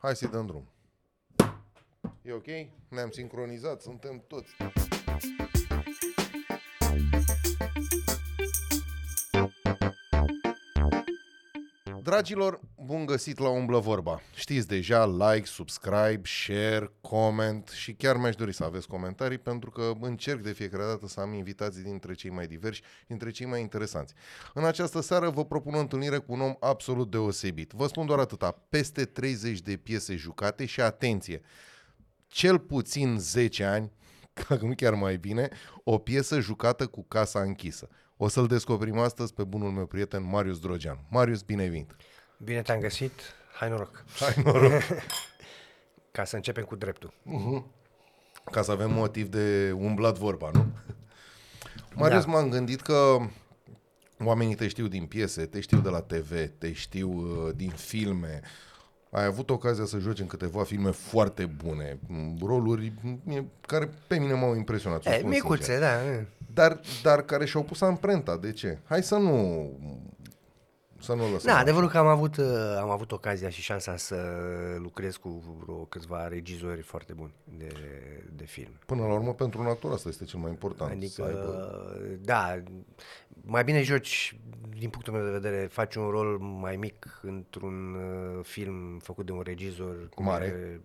Hai să-i dăm drum. E ok? Ne-am sincronizat, suntem toți. Dragilor, bun găsit la Umblă Vorba. Știți deja, like, subscribe, share, comment și chiar mi-aș dori să aveți comentarii pentru că încerc de fiecare dată să am invitații dintre cei mai diversi, dintre cei mai interesanți. În această seară vă propun o întâlnire cu un om absolut deosebit. Vă spun doar atâta, peste 30 de piese jucate și atenție, cel puțin 10 ani, dacă nu chiar mai bine, o piesă jucată cu casa închisă. O să-l descoperim astăzi pe bunul meu prieten Marius Drogeanu. Marius, bine ai venit! Bine te-am găsit, hai noroc. Hai noroc! Ca să începem cu dreptul. Ca să avem motiv de umblat vorba, nu? Marius, Da. m-am gândit că oamenii te știu din piese, te știu de la TV, te știu uh, din filme. Ai avut ocazia să joci în câteva filme foarte bune, m, roluri m, care pe mine m-au impresionat. să E, spun sincer. micuțe, da. e. Dar, dar care și-au pus amprenta. De ce? Hai să nu să nu lăsăm. Da, adevărul că am avut, uh, am avut ocazia și șansa să lucrez cu vreo câțiva regizori foarte buni de, de film. Până la urmă, pentru un actor asta este cel mai important. Adică, să aibă... da, mai bine joci, din punctul meu de vedere, faci un rol mai mic într-un uh, film făcut de un regizor cum Mare. e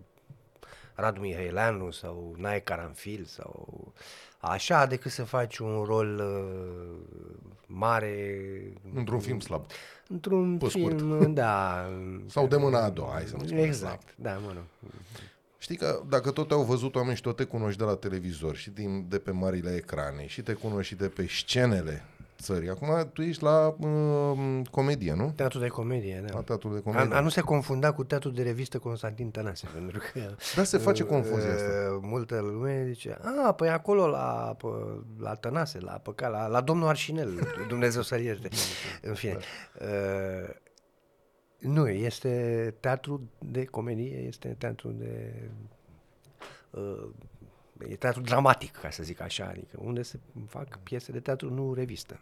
Radu Mihailanu sau Nae Caranfil sau așa, decât să faci un rol uh, mare Într-un film slab. într-un Pe scurt. film, da. Sau de mâna a doua, hai să nu spunem Exact, da, mă nu. Știi că dacă tot te-au văzut oameni și tot te cunoști de la televizor și din, de pe marile ecrane și te cunoști și de pe scenele țării. Acum tu ești la uh, comedie, nu? Teatru de comedie, da. La teatru de A, comedie. a nu se confunda cu teatru de revistă Constantin Tănase, pentru că... Da, se face confuzia asta. uh, Multă lume zice, a, păi acolo la, pe, la Tănase, la Păcat, la, la domnul Arșinel, Dumnezeu să ierte. În fine. Uh, nu, este teatru de comedie, este teatru de... Uh, e teatru dramatic, ca să zic așa, adică unde se fac piese de teatru, nu revistă.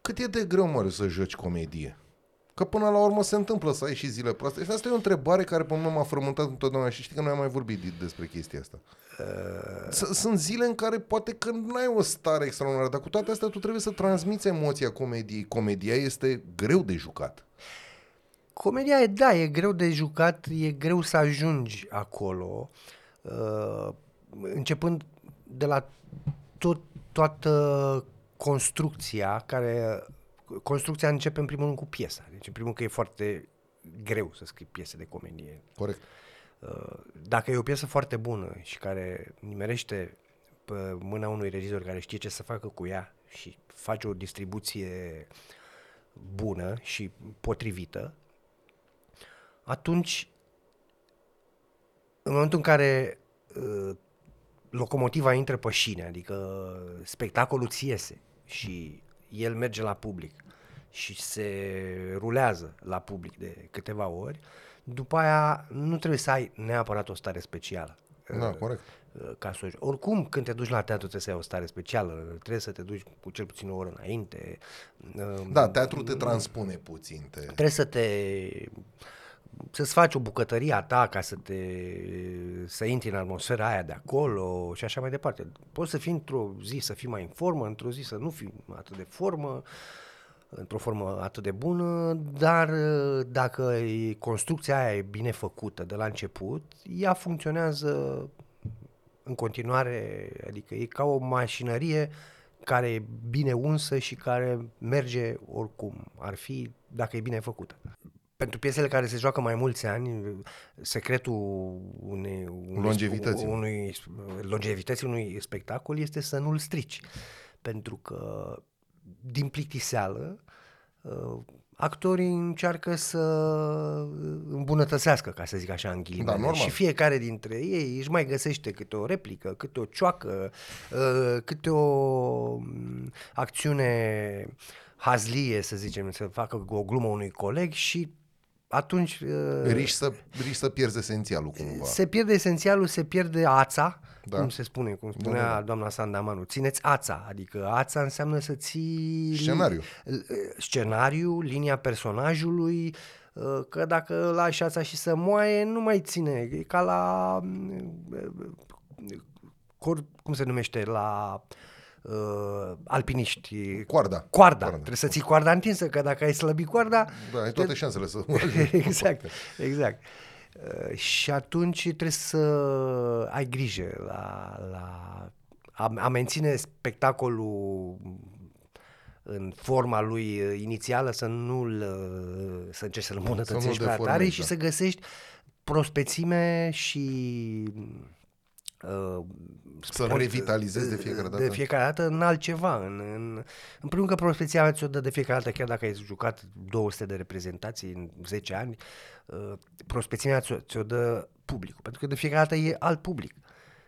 Cât e de greu, mă, să joci comedie? Că până la urmă se întâmplă să ai și zile proaste. Și asta e o întrebare care pe mine m-a frământat întotdeauna și știi că noi am mai vorbit de- despre chestia asta. S- Sunt zile în care poate că nu ai o stare extraordinară, dar cu toate astea tu trebuie să transmiți emoția comediei. Comedia este greu de jucat. Comedia e, da, e greu de jucat, e greu să ajungi acolo, uh, începând de la tot, toată construcția, care, construcția începe în primul rând cu piesa. Deci în primul rând că e foarte greu să scrii piese de comedie. Corect. Uh, Dacă e o piesă foarte bună și care nimerește pe mâna unui regizor care știe ce să facă cu ea și face o distribuție bună și potrivită, atunci, în momentul în care uh, locomotiva intră pe șine, adică spectacolul ți iese și el merge la public și se rulează la public de câteva ori, după aia nu trebuie să ai neapărat o stare specială. Da, corect. Uh, Ca să... Oricum, când te duci la teatru trebuie să ai o stare specială, trebuie să te duci cu cel puțin o oră înainte. Uh, Da, teatru te transpune puțin. Te... Trebuie să te să-ți faci o bucătărie a ta ca să te să intri în atmosfera aia de acolo și așa mai departe. Poți să fii într-o zi să fii mai în formă, într-o zi să nu fii atât de formă, într-o formă atât de bună, dar uh, dacă e- construcția aia e bine făcută de la început, ea funcționează în continuare, adică e ca o mașinărie care e bine unsă și care merge oricum ar fi dacă e bine făcută. Pentru piesele care se joacă mai mulți ani, secretul unei, unui, Longevității. unui, longevității unui spectacol este să nu-l strici. Pentru că din plictiseală uh, actorii încearcă să îmbunătățească, ca să zic așa, în ghilimele. Da, normal. și fiecare dintre ei își mai găsește câte o replică, câte o cioacă, uh, câte o mm, acțiune hazlie, să zicem, să facă o glumă unui coleg și atunci uh, Riști să, riști să pierzi esențialul cumva. se pierde esențialul, se pierde ața, Da. da. cum se spune, cum spunea Da, da, da, da. doamna Sandamanu. Țineți ața, adică ața înseamnă să ții... Scenariu. Scenariu, linia personajului, uh, că dacă îl lași așa și să moaie, nu mai ține. E ca la... uh, cor- cum se numește? La uh, alpiniști. Coarda. Coarda. Coarda. Trebuie să ții coarda întinsă, că dacă ai slăbit coarda... Da, ai toate șansele să... exact, exact. Uh, și atunci trebuie să ai grijă la, la a, a menține spectacolul în forma lui uh, inițială, să nu-l, uh, să încerci să-l îmbunătățești prea tare deformezi, și da. să găsești prospețime și uh, Să-l sport- revitalizezi de fiecare dată. De fiecare dată în altceva. În, în, în primul că prospeția ți-o dă de fiecare dată, chiar dacă ai jucat 200 de reprezentații în 10 ani, uh, prospețimea ți-o, ți-o dă publicul. Pentru că de fiecare dată e alt public.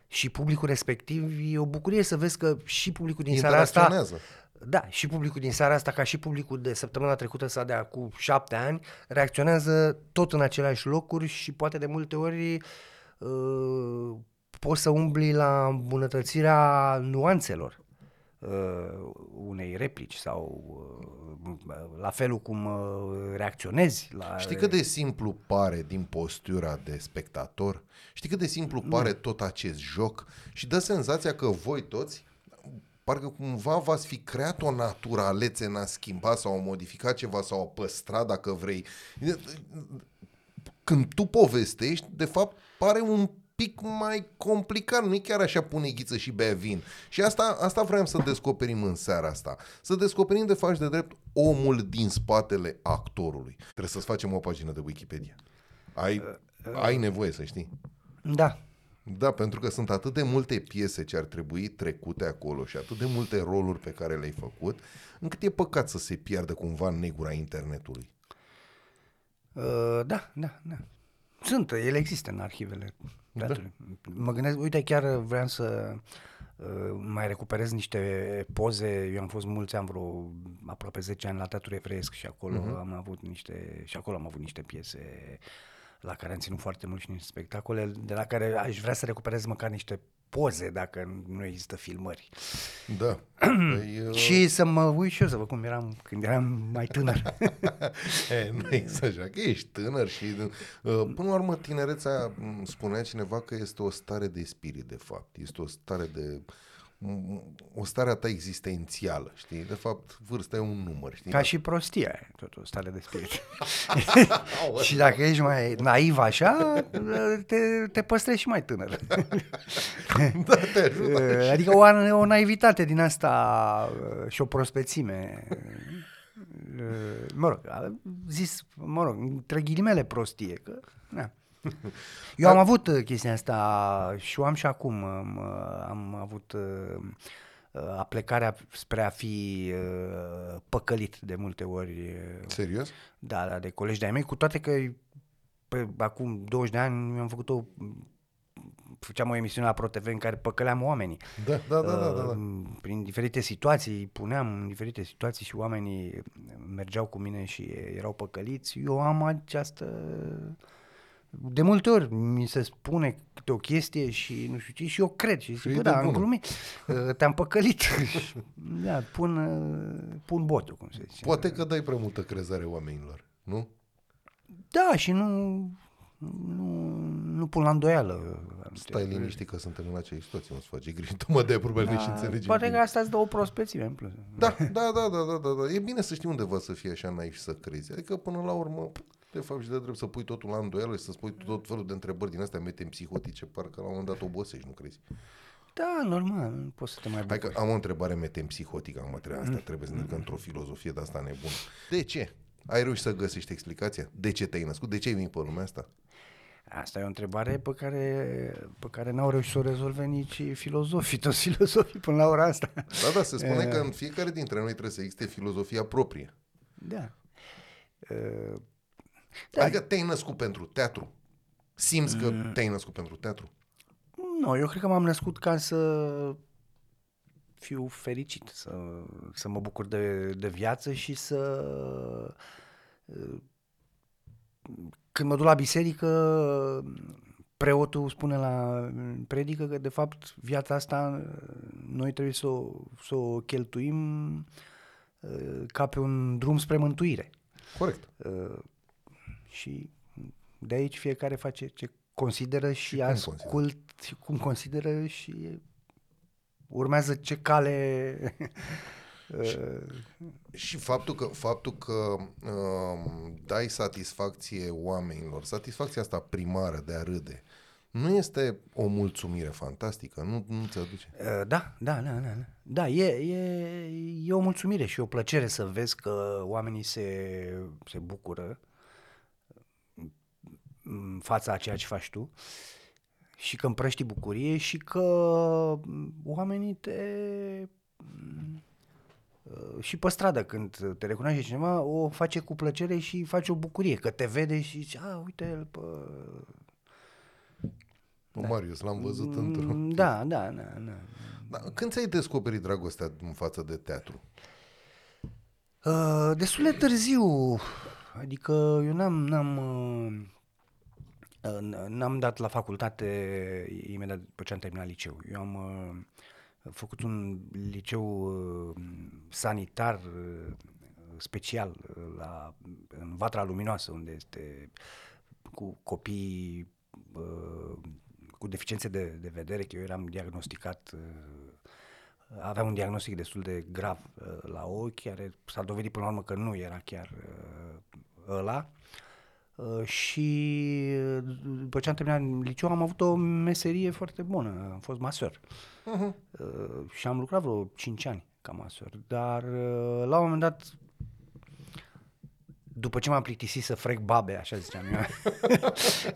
Și publicul respectiv e o bucurie să vezi că și publicul din seara asta... Interacționează. Da, și publicul din seara asta, ca și publicul de săptămâna trecută sau de acum șapte ani, reacționează tot în aceleași locuri și poate de multe ori uh, poți să umbli la îmbunătățirea nuanțelor uh, unei replici sau uh, la felul cum uh, reacționezi la... Știi cât de simplu pare din postura de spectator? Știi cât de simplu pare tot acest joc? Și dă senzația că voi toți, parcă cumva v-ați fi creat o naturalețe în a schimba sau a modifica ceva sau a păstra dacă vrei. Când tu povestești, de fapt, pare un pic mai complicat, nu e chiar așa pune ghiță și bea vin. Și asta, asta vreau să descoperim în seara asta. Să descoperim de fapt și de drept omul din spatele actorului. Trebuie să-ți facem o pagină de Wikipedia. Ai, ai nevoie să știi. Da, Da, pentru că sunt atât de multe piese ce ar trebui trecute acolo și atât de multe roluri pe care le-ai făcut, încât e păcat să se piardă cumva în negura internetului. Uh, da, da, da. Sunt, ele există în arhivele teatrului. Mă gândesc, uite, chiar vreau să uh, mai recuperez niște poze. Eu am fost mulți ani, vreo aproape 10 ani la Teatrul Evreiesc și acolo uh-huh. am avut niște și acolo am avut niște piese la care am ținut foarte mult și niște spectacole, de la care aș vrea să recuperez măcar niște poze, dacă nu există filmări. Da. Păi, uh, Și să mă uit și eu să văd cum eram când eram mai tânăr. E, nu exagera, că ești tânăr și uh, până la urmă tinerețea m, spunea cineva că este o stare de spirit de fapt, este o stare de m, o stare a ta existențială, știi? De fapt, vârsta e un număr, știi? Ca și prostia, e tot o stare de spirit. și dacă ești mai naiv așa, te, te păstrezi și mai tânăr. da, te ajută. adică o, o naivitate din asta uh, și o prospețime. Uh, Mă rog, a zis, mă rog, între ghilimele prostie, că, na. Eu am avut uh, chestia asta și o am și acum. Am, uh, am avut uh, uh, aplecarea spre a fi uh, păcălit de multe ori. uh, Serios? Da, da, de colegi de-ai mei, cu toate că pe, acum 20 de ani am făcut o făceam o emisiune la ProTV în care păcăleam oamenii. Da, da, da, da, da, da. Uh, Prin diferite situații, îi puneam în diferite situații și oamenii mergeau cu mine și erau păcăliți. Eu am această... De multe ori mi se spune câte o chestie și nu știu ce și eu cred și Și zic, e bă, de da, am bună." glumit, Uh, te-am păcălit. da, pun, uh, pun botul, cum se zice. Poate că dai prea multă crezare oamenilor, nu? Da, și nu, nu, nu pun la îndoială. Stai liniștit că suntem în acea situație, nu-ți face griji, tu mă dai probabil și înțelegi. Poate că bine. asta îți dă o prospețime în plus. Da, da, da, da, da, da, da. E bine să știi undeva să fie așa naiv și să crezi. Adică până la urmă, de fapt și de drept să pui totul la îndoială și să spui tot felul de întrebări din astea mete psihotice, parcă la un moment dat obosești, nu crezi? Da, normal, nu poți să te mai Hai bucuri. că am o întrebare metempsihotică, acum trebuie, asta trebuie să ne ducă într-o filozofie de asta nebună. De ce? Ai reușit să găsești explicația? De ce te-ai născut? De ce ai venit pe lumea asta? Asta e o întrebare pe care, pe care n-au reușit să o rezolve nici filozofii, toți filozofii până la ora asta. Da, da, se spune că în fiecare dintre noi trebuie să existe filozofia proprie. Da. Uh, Da. Adică te-ai născut pentru teatru. Simți că te-ai născut pentru teatru. Nu, eu cred că m-am născut ca să fiu fericit, să, să mă bucur de, de viață și să... Când mă duc la biserică, preotul spune la predică că, de fapt, viața asta noi trebuie să o, să o cheltuim uh, ca pe un drum spre mântuire. Corect. Uh, Și de aici fiecare face ce consideră și, Și cum ascult și cum consideră și urmează ce cale uh, Și faptul că, faptul că uh, dai satisfacție oamenilor, satisfacția asta primară de a râde, nu este o mulțumire fantastică? Nu, nu ți aduce? Uh, Da, da, da, da. Da, da e, e, e o mulțumire și o plăcere să vezi că oamenii se, se bucură în fața a ceea ce faci tu și că împrăști bucurie și că oamenii te... uh, Și pe stradă, când te recunoaște cineva, o face cu plăcere și face o bucurie, că te vede și zice, a, uite el pe... Da. Marius, l-am văzut într-o... Mm, Da, da, da, da. Da, când ți-ai descoperit dragostea în față de teatru? Uh, destul de târziu, adică eu n-am, n-am, uh, uh, n-am dat la facultate imediat după ce am terminat liceu. Eu am uh, făcut un liceu uh, sanitar uh, special uh, la, în Vatra Luminoasă, unde este cu copii uh, cu deficiențe de, de vedere, că eu eram diagnosticat uh, avea un diagnostic destul de grav uh, la ochi, care s-a dovedit până la urmă că nu era chiar uh, ăla. Uh, și uh, după ce am terminat liceu am avut o meserie foarte bună, am fost masor. Uh-huh. Uh, și am lucrat vreo 5 ani ca masor, dar uh, la un moment dat după ce m-am plictisit să frec babe, așa ziceam eu,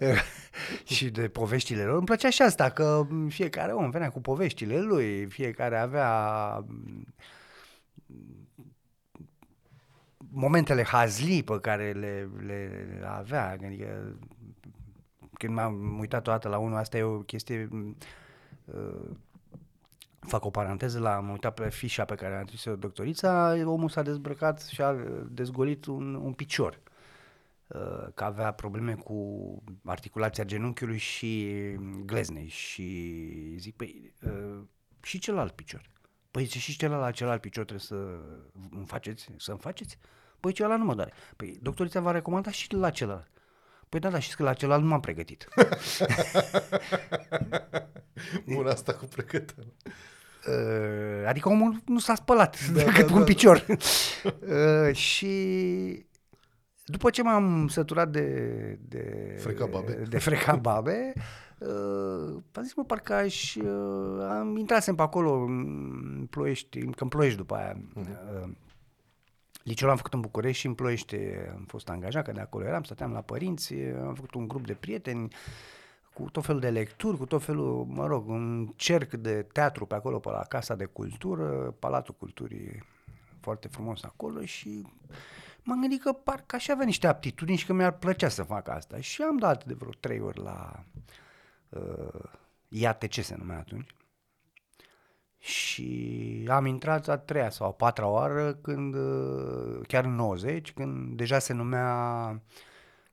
și de poveștile lor, îmi plăcea și asta, că fiecare om venea cu poveștile lui, fiecare avea momentele hazli pe care le, le, le avea, adică când m-am uitat toată la unul, asta e o chestie, uh, fac o paranteză, la, am uitat pe fișa pe care a trimis-o doctorița, omul s-a dezbrăcat și a dezgolit un, un picior. Uh, că avea probleme cu articulația genunchiului și gleznei și zic, păi, uh, și celălalt picior. Păi zice, și celălalt, celălalt picior trebuie să îmi faceți, să îmi faceți? Păi celălalt nu mă doare. Păi doctorița va recomanda și la celălalt. Păi da, da, știți că la celălalt nu m-am pregătit. Bun, asta cu pregătirea. Uh, adică omul nu s-a spălat Da, da, decât da, un da. picior. uh, și după ce m-am săturat de... De Freca babe. De freca babe, uh, am zis, mă, parcă aș... Uh, am intrat pe acolo în Ploiești, că în Ploiești după aia. Uh, Liceul am făcut în București și în Ploiești am fost angajat, că de acolo eram, stăteam la părinți, am făcut un grup de prieteni cu tot felul de lecturi, cu tot felul, mă rog, un cerc de teatru pe acolo, pe la Casa de Cultură, Palatul Culturii, foarte frumos acolo și m-am gândit că parcă aș avea niște aptitudini și că mi-ar plăcea să fac asta. Și am dat de vreo trei ori la uh, IATC se numea atunci. Și am intrat a treia sau a patra oară când, uh, chiar în 90, când deja se numea,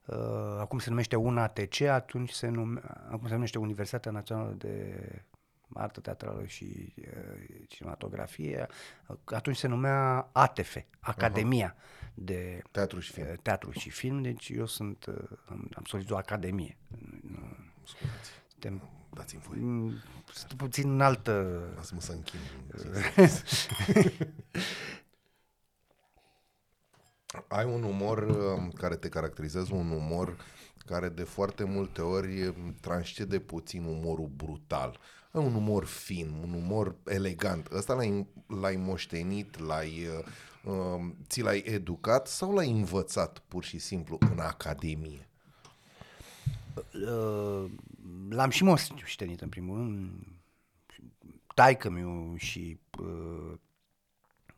uh, acum se numește UNATC, atunci se numea, acum se numește Universitatea Națională de Artă Teatrală și uh, Cinematografie, atunci se numea ATF, Academia de Teatru și film. uh, Teatru și Film, deci eu sunt, uh, am, am solicitat o Academie. Nu- Scuzați. Suntem Dați-mi voie. mm, sunt puțin în altă Lasă-mă să închin. Ai un umor uh, care te caracterizează, un umor care de foarte multe ori uh, transcede puțin umorul brutal. Ai un umor fin, un umor elegant. Ăsta l-ai, l-ai moștenit, l-ai, uh, uh, ți l-ai educat sau l-ai învățat pur și simplu în academie? Uh, l-am și moștenit în primul rând. Taică miu și uh,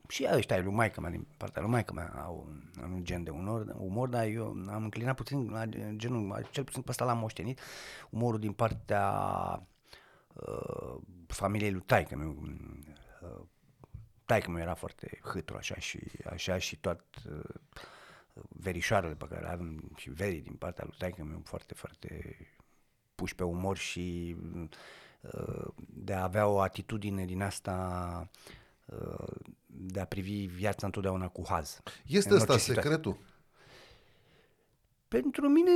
și ăștia lui maică mea, din partea lui maică mea, au un, au un gen de umor, umor, dar eu am înclinat puțin la genul, cel puțin pe ăsta l-am moștenit, umorul din partea uh, familiei lui taică miu. Uh, taică meu era foarte hâtru așa și așa și tot uh, verișoarele pe care le avem și verii din partea lui taică meu foarte, foarte puși pe umor și uh, de a avea o atitudine din asta uh, de a privi viața întotdeauna cu haz. Este în ăsta orice situație. secretul? Pentru mine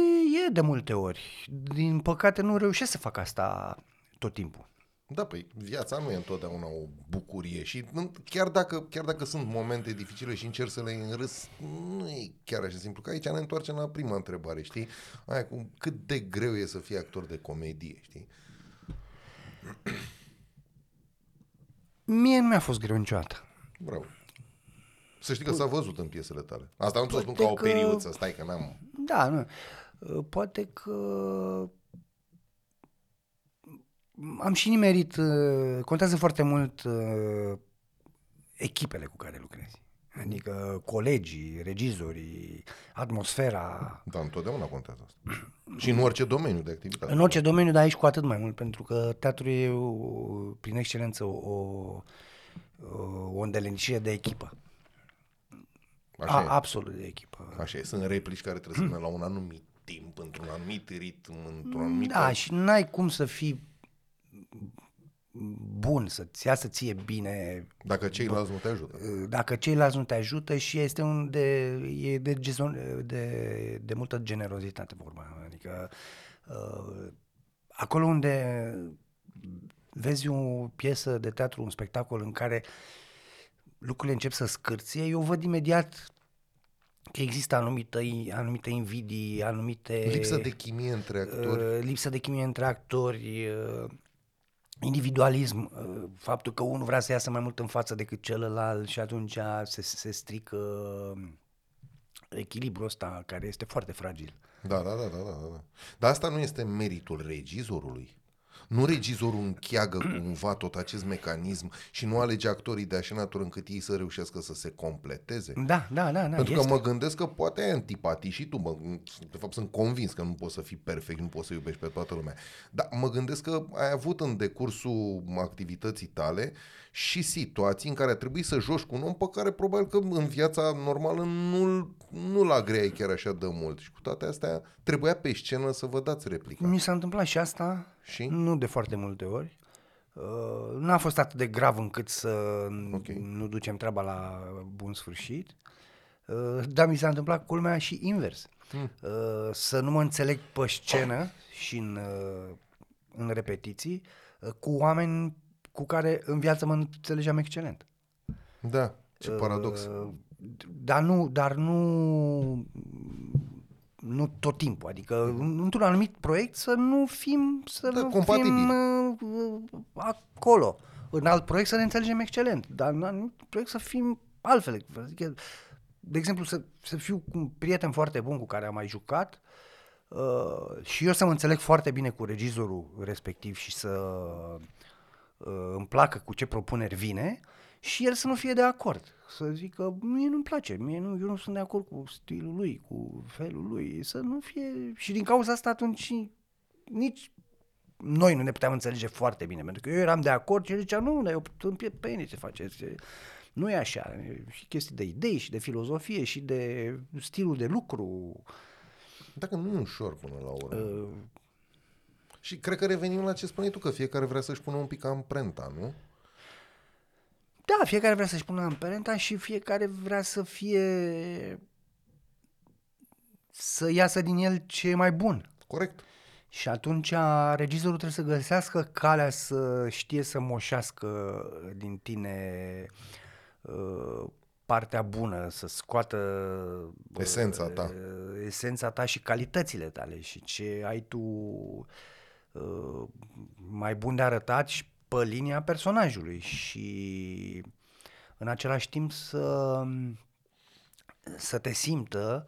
e de multe ori. Din păcate nu reușesc să fac asta tot timpul. Da, păi viața nu e întotdeauna o bucurie și în- chiar dacă, chiar dacă sunt momente dificile și încerc să le înrâs, nu e chiar așa simplu. Că aici ne întoarcem la prima întrebare, știi? Aia cu cât de greu e să fii actor de comedie, știi? Mie nu mi-a fost greu niciodată. Bravo. Să știi că s-a văzut în piesele tale. Asta nu ți-o spun ca Poate o că- periuță, stai că n-am... Da, nu. Uh, Poate că am și nimerit, uh, contează foarte mult uh, echipele cu care lucrezi. Adică colegii, regizorii, atmosfera. Da, întotdeauna contează asta. și în orice domeniu de activitate. În orice domeniu, dar aici cu atât mai mult, pentru că teatru e o, prin excelență o, o, o îndelenire de echipă. Așa A, e. absolut de echipă. Așa e. Sunt replici care trebuie să vină la un anumit timp, într-un anumit ritm, într-un anumit... Da, și n-ai cum să fii bun, să-ți iasă ție bine Dacă ceilalți nu te ajută. dacă ceilalți nu te ajută și este un de, e de, gezon- de, de multă generozitate vorba. Adică uh, acolo unde vezi o piesă de teatru, un spectacol în care lucrurile încep să scârție, eu văd imediat că există anumite, anumite invidii, anumite... Lipsă de chimie între actori. Uh, lipsă de chimie între actori, uh, individualism, uh, faptul că unul vrea să iasă mai mult în față decât celălalt și atunci se, se strică echilibrul ăsta care este foarte fragil. Da, da, da, da, da, da. Dar asta nu este meritul regizorului. Nu regizorul încheagă cumva tot acest mecanism și nu alege actorii de așa natură încât ei să reușească să se completeze. Da, da, da, da Pentru este. că mă gândesc că poate ai antipatii și tu, mă, de fapt sunt convins că nu poți să fii perfect, nu poți să iubești pe toată lumea. Dar mă gândesc că ai avut în decursul activității tale și situații în care a trebuit să joci cu un om pe care probabil că în viața normală nu-l, nu-l agreai chiar așa de mult. Și cu toate astea trebuia pe scenă să vă dați replica. Mi s-a întâmplat și asta, Și? nu de foarte multe ori. Uh, n-a fost atât de grav încât să Ok. nu ducem treaba la bun sfârșit. Uh, dar mi s-a întâmplat culmea și invers. Hmm. Uh, să nu mă înțeleg pe scenă și în, uh, în repetiții uh, cu oameni cu care în viață mă înțelegeam excelent. Da, ce paradox. Uh, Dar nu, dar nu, nu tot timpul. Adică într-un anumit proiect să nu fim, să Da, nu compatibili. fim uh, acolo. În alt proiect să ne înțelegem excelent, dar în anumit proiect să fim altfel. Adică, de exemplu, să, să fiu cu un prieten foarte bun cu care am mai jucat uh, și eu să mă înțeleg foarte bine cu regizorul respectiv și să uh, îmi placă cu ce propuneri vine și el să nu fie de acord. Să zică, mie nu-mi place, mie nu, eu nu sunt de acord cu stilul lui, cu felul lui, să nu fie... Și din cauza asta atunci nici noi nu ne puteam înțelege foarte bine, pentru că eu eram de acord și el zicea, nu, dar eu îmi pe pe ce faceți. Nu e așa. E și chestii de idei și de filozofie și de stilul de lucru. Dacă nu e ușor până la urmă. Uh, Și cred că revenim la ce spuneai tu, că fiecare vrea să-și pună un pic amprenta, nu? Da, fiecare vrea să-și pună amprenta și fiecare vrea să fie... să iasă din el ce e mai bun. Corect. Și atunci regizorul trebuie să găsească calea să știe să moșească din tine uh, partea bună, să scoată uh, Esența ta. esența ta și calitățile tale și ce ai tu uh, mai bun de arătat și pe linia personajului și în același timp să, să te simtă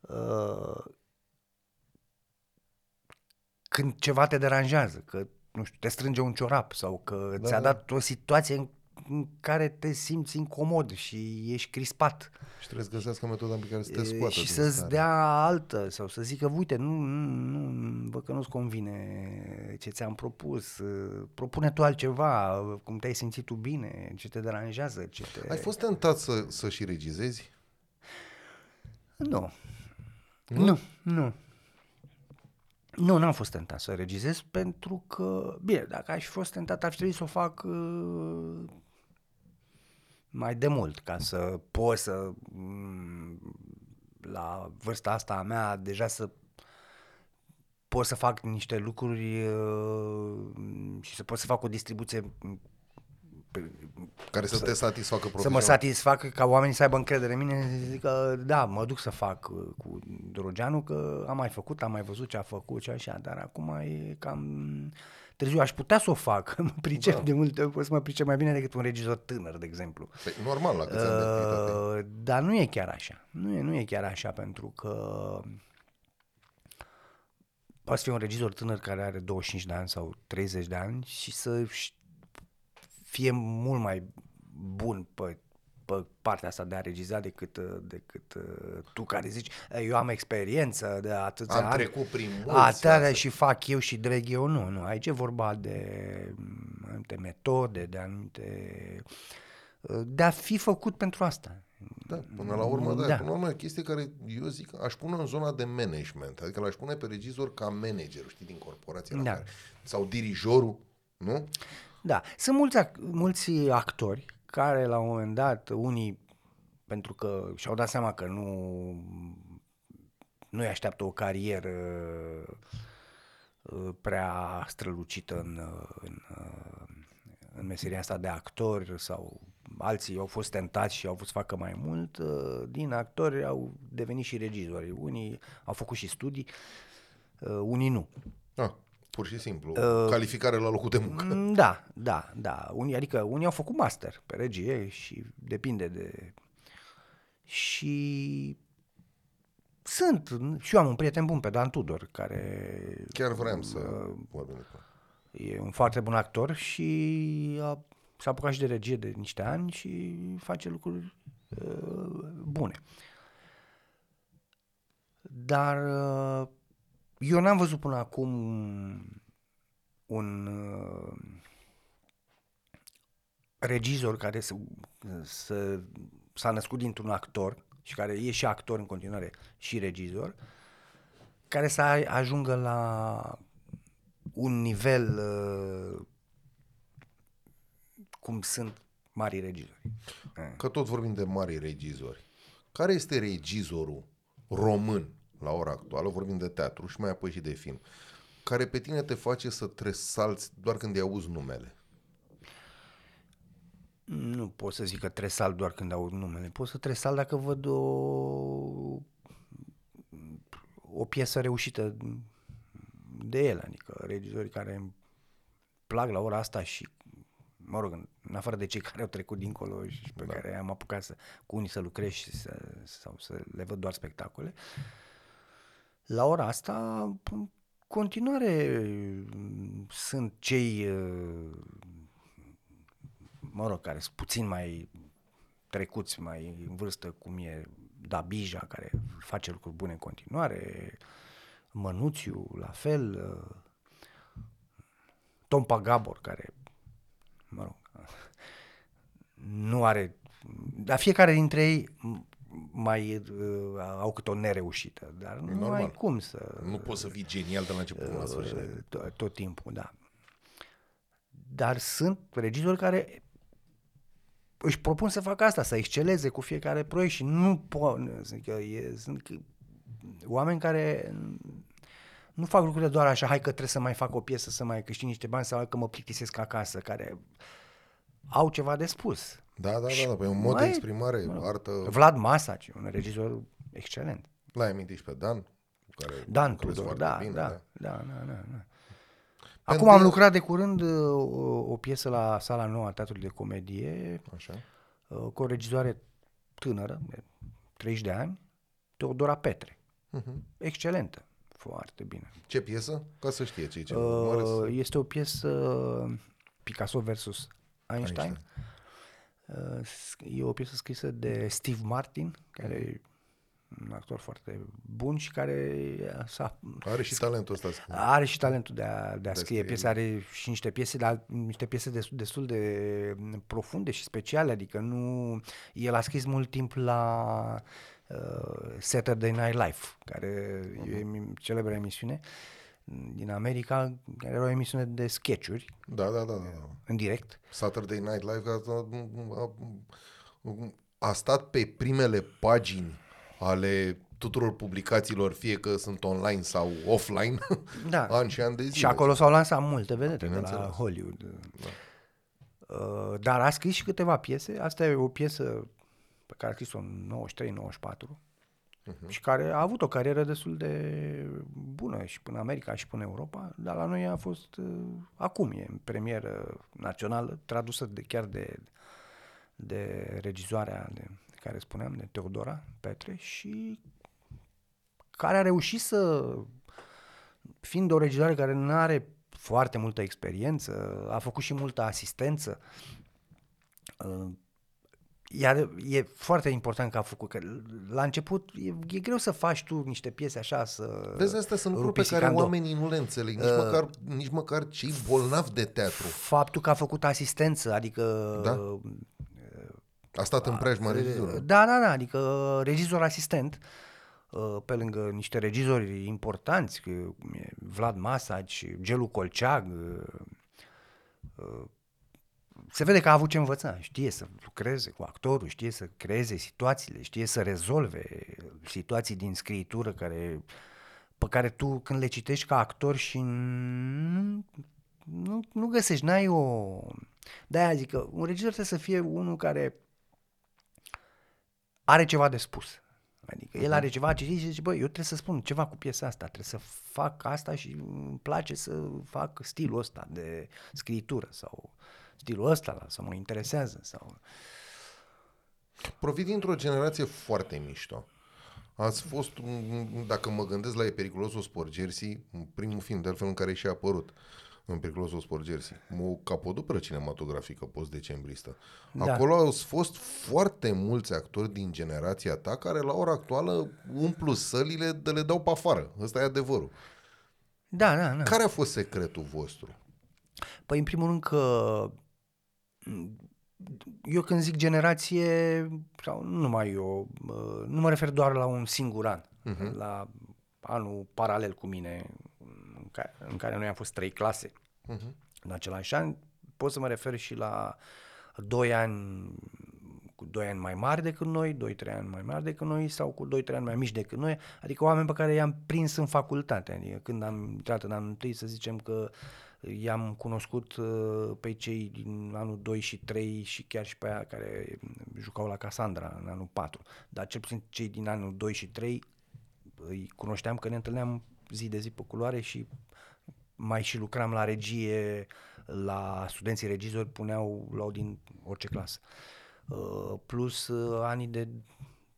uh, când ceva te deranjează, că nu știu, te strânge un ciorap sau că Da, ți-a da. dat o situație în, în care te simți incomod și ești crispat. Și trebuie să găsească metoda pe care să te E, scoată și din să-ți stare. dea altă sau să zică, uite, nu, nu, nu văd că nu-ți convine ce ți-am propus, uh, propune tu altceva, uh, cum te-ai simțit tu bine, ce te deranjează, ce te... Ai fost tentat să, să și regizezi? Nu. Nu, nu. Nu, n-am fost tentat să regizez pentru că, bine, dacă aș fi fost tentat, ar fi trebuit să o fac uh, mai de mult ca să pot să mm, la vârsta asta a mea deja să pot să fac niște lucruri uh, și să pot să fac o distribuție Care să, te satisfacă să mă profesional. satisfacă ca oamenii să aibă încredere în mine să zică, da, mă duc să fac uh, cu Drogeanu, că am mai făcut, am mai văzut ce a făcut și așa, dar acum e cam târziu. Aș putea să o fac, mă pricep Da. de multe ori, pot să mă pricep mai bine decât un regizor tânăr, de exemplu. Păi, normal, la câți ani de activitate. Uh, dar nu e chiar așa. Nu e, nu e chiar așa, pentru că poate să fie un regizor tânăr care are 25 de ani sau 30 de ani și să ș- fie mult mai bun pe, pe partea asta de a regiza decât, uh, decât uh, tu care zici "E, eu am experiență de atâția Am ani. trecut prin mulți. Atâtea asta. și fac eu și dreg eu, nu, nu. Aici e vorba de mm, anumite metode, de anumite... de a fi făcut pentru asta. Da, până la urmă, da. Da. Până la urmă, e o chestie care eu zic, aș pune în zona de management. Adică l-aș pune pe regizor ca manager, știi, din corporație. la Da. care, sau dirijorul, nu? Da, sunt mulți, ac- mulți actori care la un moment dat, unii pentru că și-au dat seama că nu nu-i așteaptă o carieră uh, prea strălucită în, uh, în, uh, în meseria asta de actor sau alții au fost tentați și au vrut să facă mai mult, uh, din actori au devenit și regizori. Unii au făcut și studii, uh, unii nu. Ah, pur și simplu. Uh, Calificare la locul de muncă. Mm, Da, da, da. Unii, adică unii au făcut master pe regie și depinde de... Și sunt, și eu am un prieten bun pe Dan Tudor, care Chiar vreau să vorbim despre e un foarte bun actor și a, s-a apucat și de regie de niște ani și face lucruri uh, bune. Dar uh, eu n-am văzut până acum un uh, regizor care să, să, s-a născut dintr-un actor și care e și actor în continuare și regizor, care să ai- ajungă la un nivel uh, cum sunt mari regizori. Eh. Că tot vorbim de mari regizori. Care este regizorul român la ora actuală, vorbim de teatru și mai apoi și de film, care pe tine te face să tresalți doar când îi auzi numele? Nu pot să zic că tresal doar când aud numele. Pot să tresal dacă văd o, o piesă reușită de el, adică regizori care îmi plac la ora asta și, mă rog, în, în afară de cei care au trecut dincolo și pe da. care am apucat să, cu unii să lucrez și să, sau să le văd doar spectacole, la ora asta, în continuare, sunt cei uh, mă rog, care sunt puțin mai trecuți, mai în vârstă, cum e Dabija, care face lucruri bune în continuare, Mănuțiu, la fel, uh, Tom Pagabor, care, mă rog, nu are, dar fiecare dintre ei m- mai uh, au câte o nereușită, dar nu Normal. ai cum să Nu poți să fii genial de la început până la sfârșit. tot, tot timpul, da. Dar sunt regizori care își propun să facă asta, să exceleze cu fiecare proiect și nu pot, zic eu, e, sunt c- oameni care nu fac lucrurile doar așa, hai că trebuie să mai fac o piesă, să mai câștig niște bani sau hai că mă plictisesc acasă, care au ceva de spus. Da, da, da, da, pe un mod de mai- exprimare, artă. Vlad Masaci, un regizor excelent. L-ai amintit și pe Dan, cu care Dan lucrezi Tudor, foarte da, bine, da, da, da, da, da. Pentru Acum am el- lucrat de curând uh, o, o piesă la sala nouă a Teatrului de Comedie Așa. uh, cu o regizoare tânără, de 30 de ani, Teodora Petre. Mhm. Excelentă, foarte bine. Ce piesă? Ca să știe cei ce urmăresc. Uh, este o piesă Picasso versus Einstein. Uh, E o piesă scrisă de Steve Martin, care e un actor foarte bun și care s-a Are și talentul ăsta. să- Are și talentul de a, de a De scrie scrie. piese, are și niște piese, dar niște piese destul, destul de profunde și speciale, adică nu... El a scris mult timp la uh, Saturday Night Live, care uh-huh. e emi- celebră emisiune din America, care era o emisiune de sketchuri Da, da, da, da. în direct. Saturday Night Live a, a, a, a stat pe primele pagini ale tuturor publicațiilor, fie că sunt online sau offline, Da. ani și ani de zile. Și acolo s-au lansat multe vedete de la Bineînțeles. Hollywood. Uh, Dar a scris și câteva piese. Asta e o piesă pe care a scris-o în 93-94 Mhm. și care a avut o carieră destul de bună și până America și până Europa, dar la noi a fost uh, acum, e în premieră națională, tradusă de, chiar de, de regizoarea de care spuneam, de Teodora Petre și care a reușit să fiind o regizoare care nu are foarte multă experiență, a făcut și multă asistență. Uh, E, e foarte important că a făcut, că la început e, e greu să faci tu niște piese așa, să Vezi, astea sunt lucruri pe rupi care sicando. oamenii nu le înțeleg, Uh, nici, măcar, nici măcar cei bolnavi de teatru. Faptul că a făcut asistență, adică... Da? A stat în preajma regizorului. Da, da, da, adică regizor asistent, uh, pe lângă niște regizori importanți, că e Vlad Masaci, Gelu Colceag, uh, uh, se vede că a avut ce învăța, știe să lucreze cu actorul, știe să creeze situațiile, știe să rezolve situații din scriitură care, pe care tu când le citești ca actor și nu, nu, nu găsești, n-ai o... De-aia zic că un regizor trebuie să fie unul care are ceva de spus. Adică el are ceva ce zice și zice, băi, eu trebuie să spun ceva cu piesa asta, trebuie să fac asta și îmi place să fac stilul ăsta de scriitură sau stilul ăsta sau mă interesează sau... Provii dintr-o generație foarte mișto. Ați fost, un- dacă mă gândesc la E periculosul Sport Jersey, primul film de altfel în care și-a apărut în periculosul Sport Jersey, o capoduperă cinematografică post-decembristă. Da. Acolo au fost foarte mulți actori din generația ta care la ora actuală umplu sălile de le dau pe afară. Ăsta e adevărul. Da, da, da. Care a fost secretul vostru? Păi, în primul rând că eu când zic generație, sau nu numai eu, uh, nu mă refer doar la un singur an, uh-huh. la anul paralel cu mine, în care, în care noi am fost trei clase uh-huh. în același an, pot să mă refer și la doi ani cu doi ani mai mari decât noi, doi, trei ani mai mari decât noi sau cu doi, trei ani mai mici decât noi, adică oameni pe care i-am prins în facultate, adică când am intrat în anul întâi, să zicem că i-am cunoscut uh, pe cei din anul 2 și 3 și chiar și pe aia care jucau la Cassandra în anul 4, dar cel puțin cei din anul 2 și 3 îi cunoșteam că ne întâlneam zi de zi pe culoare și mai și lucram la regie, la studenții regizori, puneau, luau din orice clasă. Uh, plus uh, anii de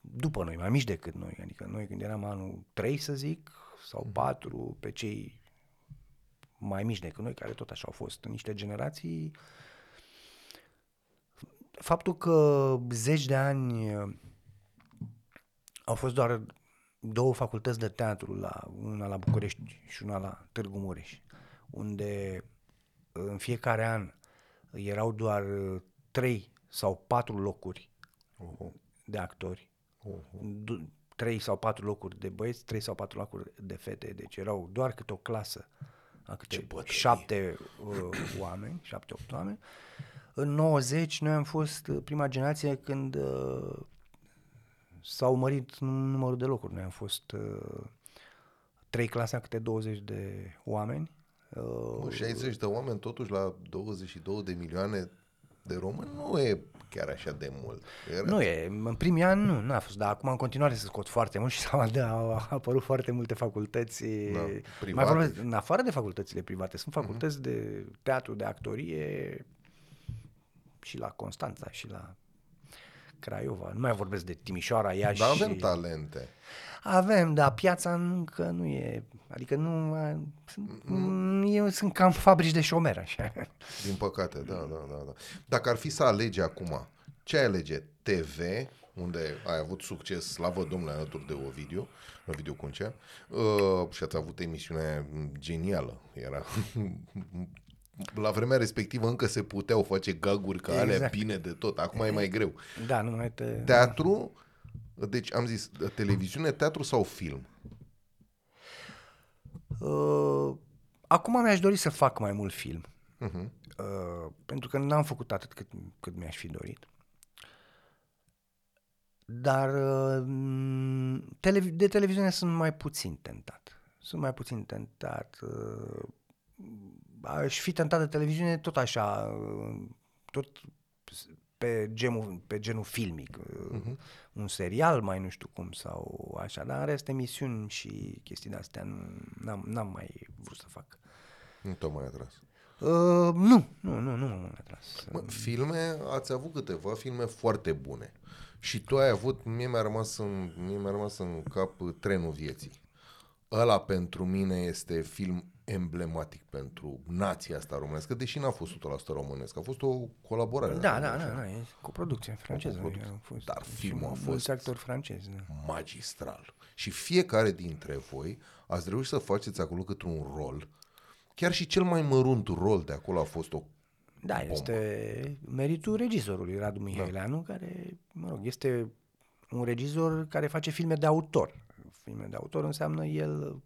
după noi, mai mici decât noi, adică noi când eram anul 3 să zic, sau 4, pe cei mai mici decât noi, care tot așa au fost. Niște generații, faptul că zeci de ani uh, au fost doar două facultăți de teatru, la, una la București și una la Târgu Mureș, unde în fiecare an erau doar uh, trei sau patru locuri de actori, Du- trei sau patru locuri de băieți, trei sau patru locuri de fete, deci erau doar câte o clasă, a câte șapte uh, oameni, șapte, opt oameni. În 90 noi am fost uh, prima generație când uh, s-au mărit numărul de locuri. Noi am fost uh, trei clase, câte 20 de oameni. Uh, Mă, 60 de oameni totuși la 22 de milioane de români nu e chiar așa de mult. Era... nu e, în primii ani nu, nu a fost, dar acum în continuare se scot foarte mult și s-au de, au apărut foarte multe facultăți, Da, mai private. vorbesc, în afară de facultățile private, sunt facultăți de teatru, de actorie și la Constanța și la Craiova. Nu mai vorbesc de Timișoara, Iași. Dar avem talente. Avem, dar piața încă nu e, adică nu, a- sunt, eu, sunt cam fabrici de șomer, așa. Din păcate, da, da, da, da. Dacă ar fi să alegi acum, ce ai alege? TV, unde ai avut succes, slavă Domnului, alături de Ovidiu, Ovidiu Cuncea, uh, și ați avut emisiune genială. Era... La vremea respectivă încă se puteau face gaguri ca alea Exact. bine de tot. Acum e mai greu. Da, nu mai te... Teatru, deci am zis, televiziune, teatru sau film? Uh, acum mi-aș dori să fac mai mult film. Uh-huh. Uh, pentru că n-am făcut atât cât, cât mi-aș fi dorit. Dar uh, televi- de televiziune sunt mai puțin tentat. Sunt mai puțin tentat. uh, Aș fi tentat de televiziune tot așa, uh, tot pe genul, pe genul filmic. Uh-huh. Un serial mai nu știu cum sau așa, dar în rest emisiuni și chestii de astea nu, n-am, n-am mai vrut să fac. Nu te mai atras. Uh, nu, nu, nu, nu m-am atras. Mă, filme, ați avut câteva filme foarte bune. Și tu ai avut, mie mi-a rămas în, mie mi-a rămas în cap uh, Trenul Vieții. Ăla pentru mine este film emblematic pentru nația asta românească, deși n-a fost 100% românesc, a fost o colaborare. Da, dacă da, nu da, știu. da, e cu producție franceză. coproducție. a fost. Dar Și filmul a mulți fost- actori francezi, da. magistral. Și fiecare dintre voi ați reușit să faceți acolo câte un rol. Chiar și cel mai mărunt rol de acolo a fost o... Da, este meritul regizorului Radu Mihaileanu, care, mă rog, este un regizor care face filme de autor. Filme de autor înseamnă el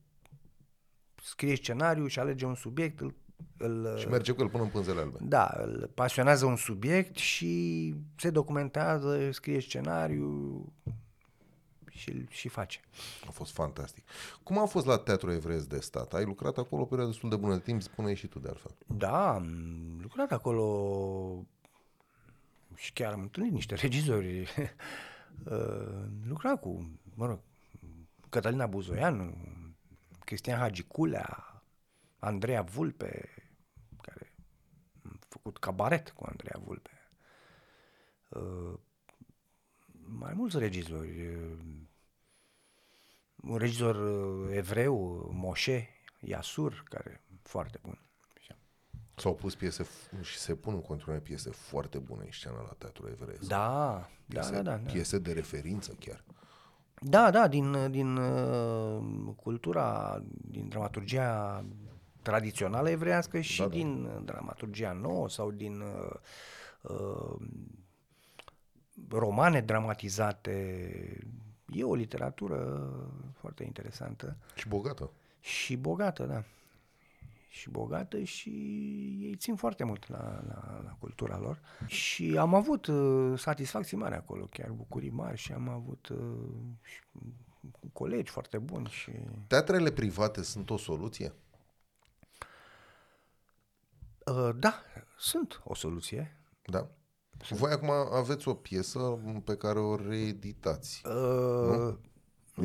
scrie scenariu și alege un subiect, îl, îl Și merge cu el până în pânzele albe. da, îl pasionează un subiect și se documentează, scrie scenariu și, îl- și face. A fost fantastic. Cum a fost la Teatru Evreiesc de Stat? Ai lucrat acolo o perioadă destul de bună de timp, spune și tu de altfel. Da, am lucrat acolo și chiar am întâlnit niște regizori. Uh, lucrat cu, mă rog, Cătălina Buzoianu, Cristian Hagiculea, Andreea Vulpe, care a făcut cabaret cu Andreea Vulpe. Uh, mai mulți regizori. uh, Un regizor uh, evreu, Moshe Yasur, care foarte bun. Și- S-au pus piese f- și se pun în continuare piese foarte bune în scenă la Teatru Evreiesc. Da, da, piese, da, da. da. piese de referință chiar. Da, da, din, din uh, cultura, din dramaturgia tradițională evreiască și Da, da. din uh, dramaturgia nouă sau din uh, uh, romane dramatizate. E o literatură foarte interesantă Și bogată. și bogată, da. Și bogată și ei țin foarte mult la, la, la cultura lor. Și am avut uh, satisfacții mari acolo, chiar bucurii mari și am avut uh, și colegi foarte buni și... Teatrele private sunt o soluție? Uh, da, sunt o soluție. Da. Voi acum aveți o piesă pe care o reeditați. Uh,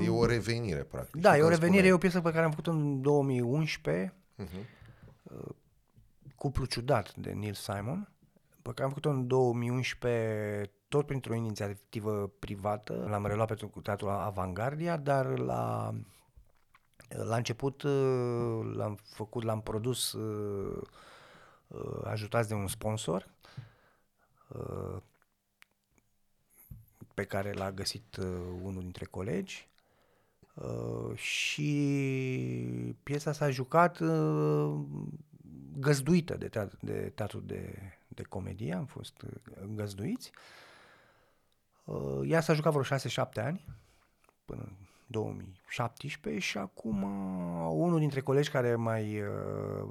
E o revenire, practic. da, Și e o când revenire, e spuneai- o piesă pe care am făcut-o în 2011, Mhm. Cuplu ciudat de Neil Simon, pe care am făcut-o în 2011 tot printr-o inițiativă privată. L-am reluat pentru cu teatrul Avangardia, dar la, la început uh, l-am făcut, l-am produs uh, uh, ajutați de un sponsor uh, pe care l-a găsit uh, unul dintre colegi uh, și piesa s-a jucat uh, găzduită de teatru de, teatru de, de comedie, am fost uh, găzduiți. Uh, ea s-a jucat vreo 6-7 ani, până în 2017 și acum uh, unul dintre colegi care mai, uh,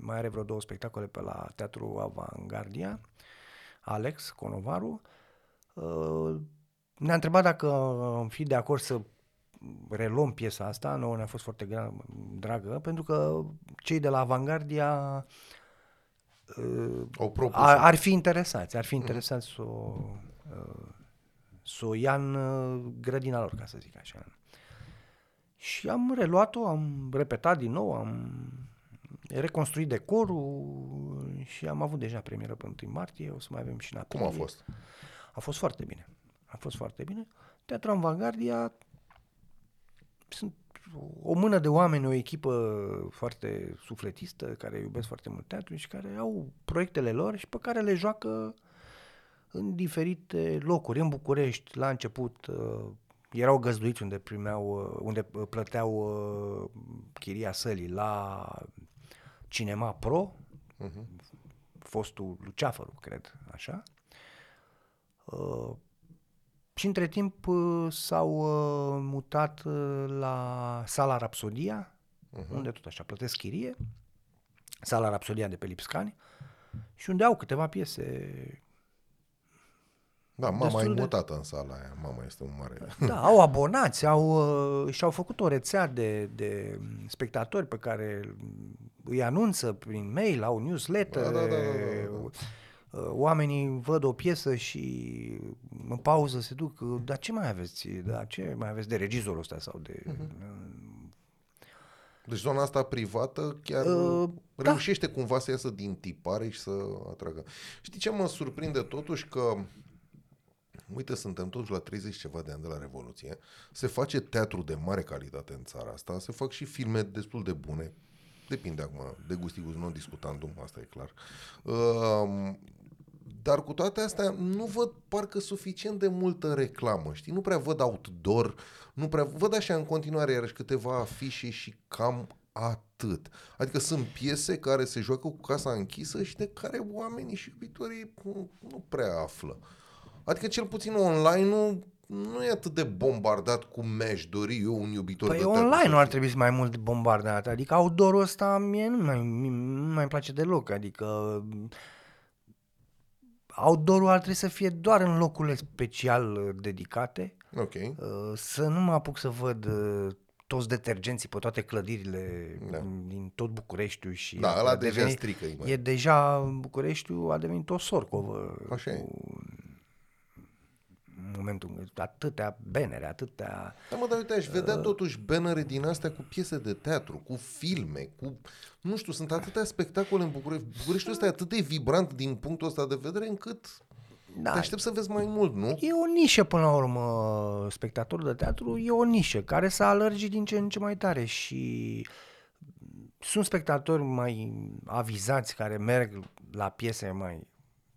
mai are vreo două spectacole pe la Teatru Avangardia, Alex Conovaru, uh, ne-a întrebat dacă am fi de acord să reluăm piesa asta, nouă ne-a fost foarte gra- dragă, pentru că cei de la Avangardia uh, Au propus. ar, ar fi interesați, ar fi interesați să o, uh, să o ia în uh, grădina lor, ca să zic așa. Și am reluat-o, am repetat din nou, am reconstruit decorul și am avut deja premieră pe 1 martie, o să mai avem și în Cum aprilie. a fost? A fost foarte bine. A fost foarte bine. Teatru Avangardia sunt o mână de oameni, o echipă foarte sufletistă, care iubesc foarte mult teatru și care au proiectele lor și pe care le joacă în diferite locuri. În București, la început, uh, erau găzduiți unde primeau, uh, unde uh, plăteau uh, chiria sălii la Cinema Pro, Mhm. fostul Luceafăru, cred, așa. Uh, și între timp uh, s-au uh, mutat uh, la sala Rapsodia, uh-huh. unde tot așa plătesc chirie, sala Rapsodia de pe Lipscani, și unde au câteva piese Da, mama e destul de- mutată în sala aia. Mama este un mare... Da, au abonați, au, uh, și-au făcut o rețea de, de spectatori pe care îi anunță prin mail, au newsletter, Da, da, da, da, da, uh, oamenii văd o piesă și în pauză se duc, uh, dar ce mai aveți, da, ce mai aveți de regizorul ăsta sau de... Deci zona asta privată chiar Uh, da. reușește cumva să iasă din tipare și să atragă. Știi ce mă surprinde totuși? Că Uite, suntem totuși la 30 ceva de ani de la Revoluție. Se face teatru de mare calitate în țara asta, se fac și filme destul de bune. Depinde acum de gustigul non discutandum, asta e clar. Uh, dar cu toate astea nu văd parcă suficient de multă reclamă, știi? Nu prea văd outdoor, nu prea văd așa în continuare iarăși câteva afișe și cam atât. Adică sunt piese care se joacă cu casa închisă și de care oamenii și iubitorii nu, nu prea află. Adică cel puțin online nu, nu e atât de bombardat cum mi-aș dori eu un iubitor Păi de teatru online să nu ar fie. trebui să mai mult bombardat, adică outdoor-ul ăsta mie nu mai, nu mai îmi place deloc, adică outdoor-ul ar trebui să fie doar în locurile special uh, dedicate, Ok. uh, să nu mă apuc să văd uh, toți detergenții pe toate clădirile Da. din tot Bucureștiul și Da, a ăla deja devenit- strică imagine. E deja Bucureștiul a devenit o sorcovă. Așa e. cu- În momentul în care atâtea benere, atâtea... Da, mă, dar uite, aș vedea totuși bannere din astea cu piese de teatru, cu filme, cu... Nu știu, sunt atâtea spectacole în București. Bucureștiul ăsta e atât de vibrant din punctul ăsta de vedere încât Da, te aștept să vezi mai mult, nu? E o nișă până la urmă, spectatorul de teatru e o nișă care s-a alergit din ce în ce mai tare și sunt spectatori mai avizați care merg la piese mai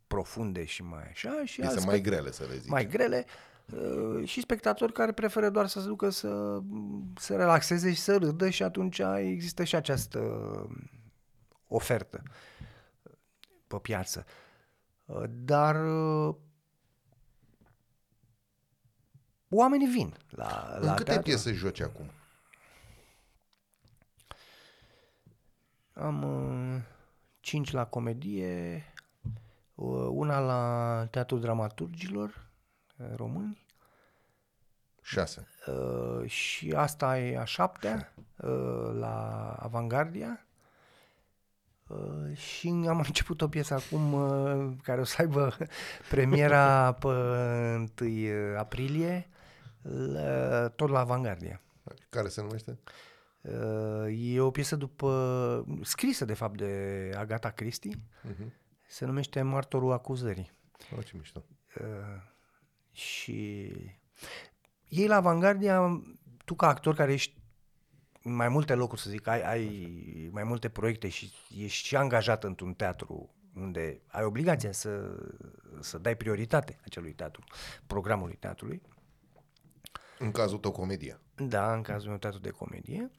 profunde și mai așa și Piese alți mai spect- grele, să le zici. mai grele uh, și spectatori care preferă doar să se ducă să se relaxeze și să râdă și atunci există și această ofertă pe piață. Uh, Dar uh, oamenii vin la, la în câte teatru. piese joci acum? Am uh, cinci la comedie, uh, una la Teatrul Dramaturgilor uh, Români Șase. uh, și asta e a șaptea uh, la Avangardia uh, și am început o piesă acum uh, care o să aibă premiera pe 1 aprilie la, tot la Avangardia. Care se numește? Uh, E o piesă după, scrisă de fapt de Agatha Christie, Uh-huh. Se numește Martorul acuzării. Oh, ce mișto. Uh, și ei la Avangardia, tu ca actor care ești în mai multe locuri, să zic, ai, ai mai multe proiecte și ești și angajat într-un teatru unde ai obligația să, să dai prioritate acelui teatru, programului teatrului, În cazul tău, comedia. Da, în cazul meu teatru de comedie.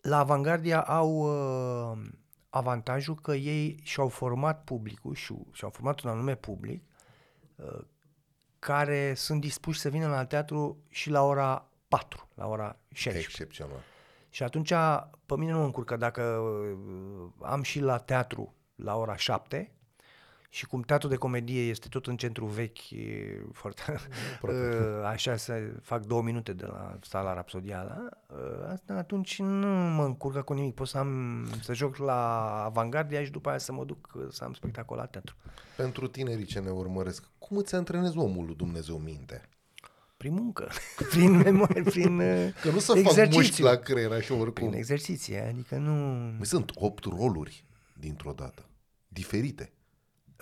La Avangardia au uh, avantajul că ei și-au format publicul și și-au format un anume public uh, care sunt dispuși să vină la teatru și la ora 4, la ora 16. Excepțional. Și atunci pe mine nu mă încurcă dacă uh, am și la teatru la ora 7 și cum teatru de comedie este tot în centru vechi, e foarte, uh, așa să fac două minute de la sala Rapsodiala, uh, asta atunci nu mă încurcă cu nimic. Pot să, am, să joc la Avangardia și după aia să mă duc uh, să am spectacol la teatru. Pentru tinerii ce ne urmăresc, cum îți antrenezi omul lui Dumnezeu minte? Prin muncă, prin memorie, prin uh, Că nu să fac exercițiu. mușchi la creier așa Prin oricum. exerciții, adică nu... Mai sunt opt roluri dintr-o dată. Diferite.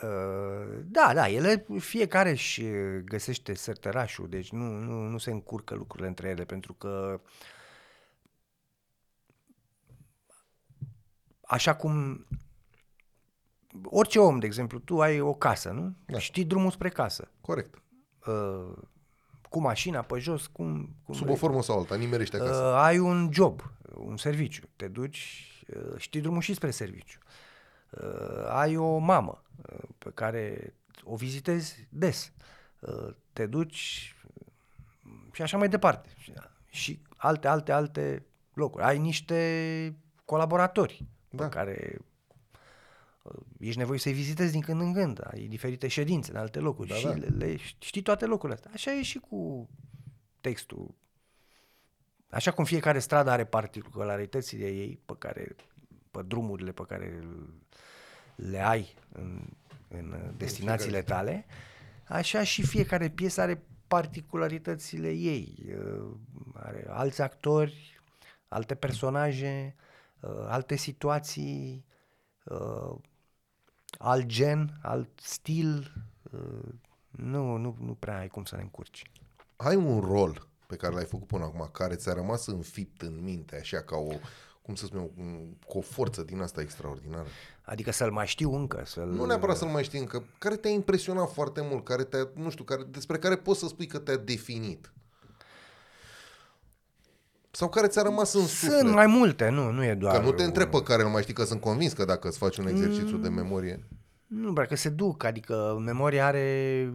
Uh, Da, da, ele fiecare își găsește sertărașul, deci nu, nu, nu se încurcă lucrurile între ele, pentru că așa cum orice om, de exemplu, tu ai o casă, nu? Da. Știi drumul spre casă. Corect. Uh, cu mașina pe jos, cum, cum Sub vrei. o formă sau alta, nimerește acasă. Uh, ai un job, un serviciu, te duci, uh, știi drumul și spre serviciu. Uh, ai o mamă uh, pe care o vizitezi des. Uh, te duci uh, și așa mai departe. Și, și alte, alte, alte locuri. Ai niște colaboratori Da. pe care uh, ești nevoie să-i vizitezi din când în când, ai diferite ședințe în alte locuri Da, și da. Le, le, știi toate locurile astea. Așa e și cu textul. Așa cum fiecare stradă are particularitățile ei pe care, pe drumurile pe care le ai în, în destinațiile tale, așa și fiecare piesă are particularitățile ei. Uh, Are alți actori, alte personaje, uh, alte situații, uh, alt gen, alt stil. uh, Nu, nu, nu prea ai cum să ne încurci. Ai un rol pe care l-ai făcut până acum, care ți-a rămas înfipt în minte, așa ca o, cum să spun eu, un- cu o forță din asta extraordinară. Adică să-l mai știu încă, să-l... Nu neapărat să-l mai știi încă, care te-a impresionat foarte mult, care te nu știu, care, despre care poți să spui că te-a definit. Sau care ți-a rămas în suflet. Sunt mai multe, nu, nu e doar... Că nu te întreb unul. pe care nu mai știi, că sunt convins că dacă îți faci un exercițiu de memorie... Nu, bă, că se duc, adică memoria are,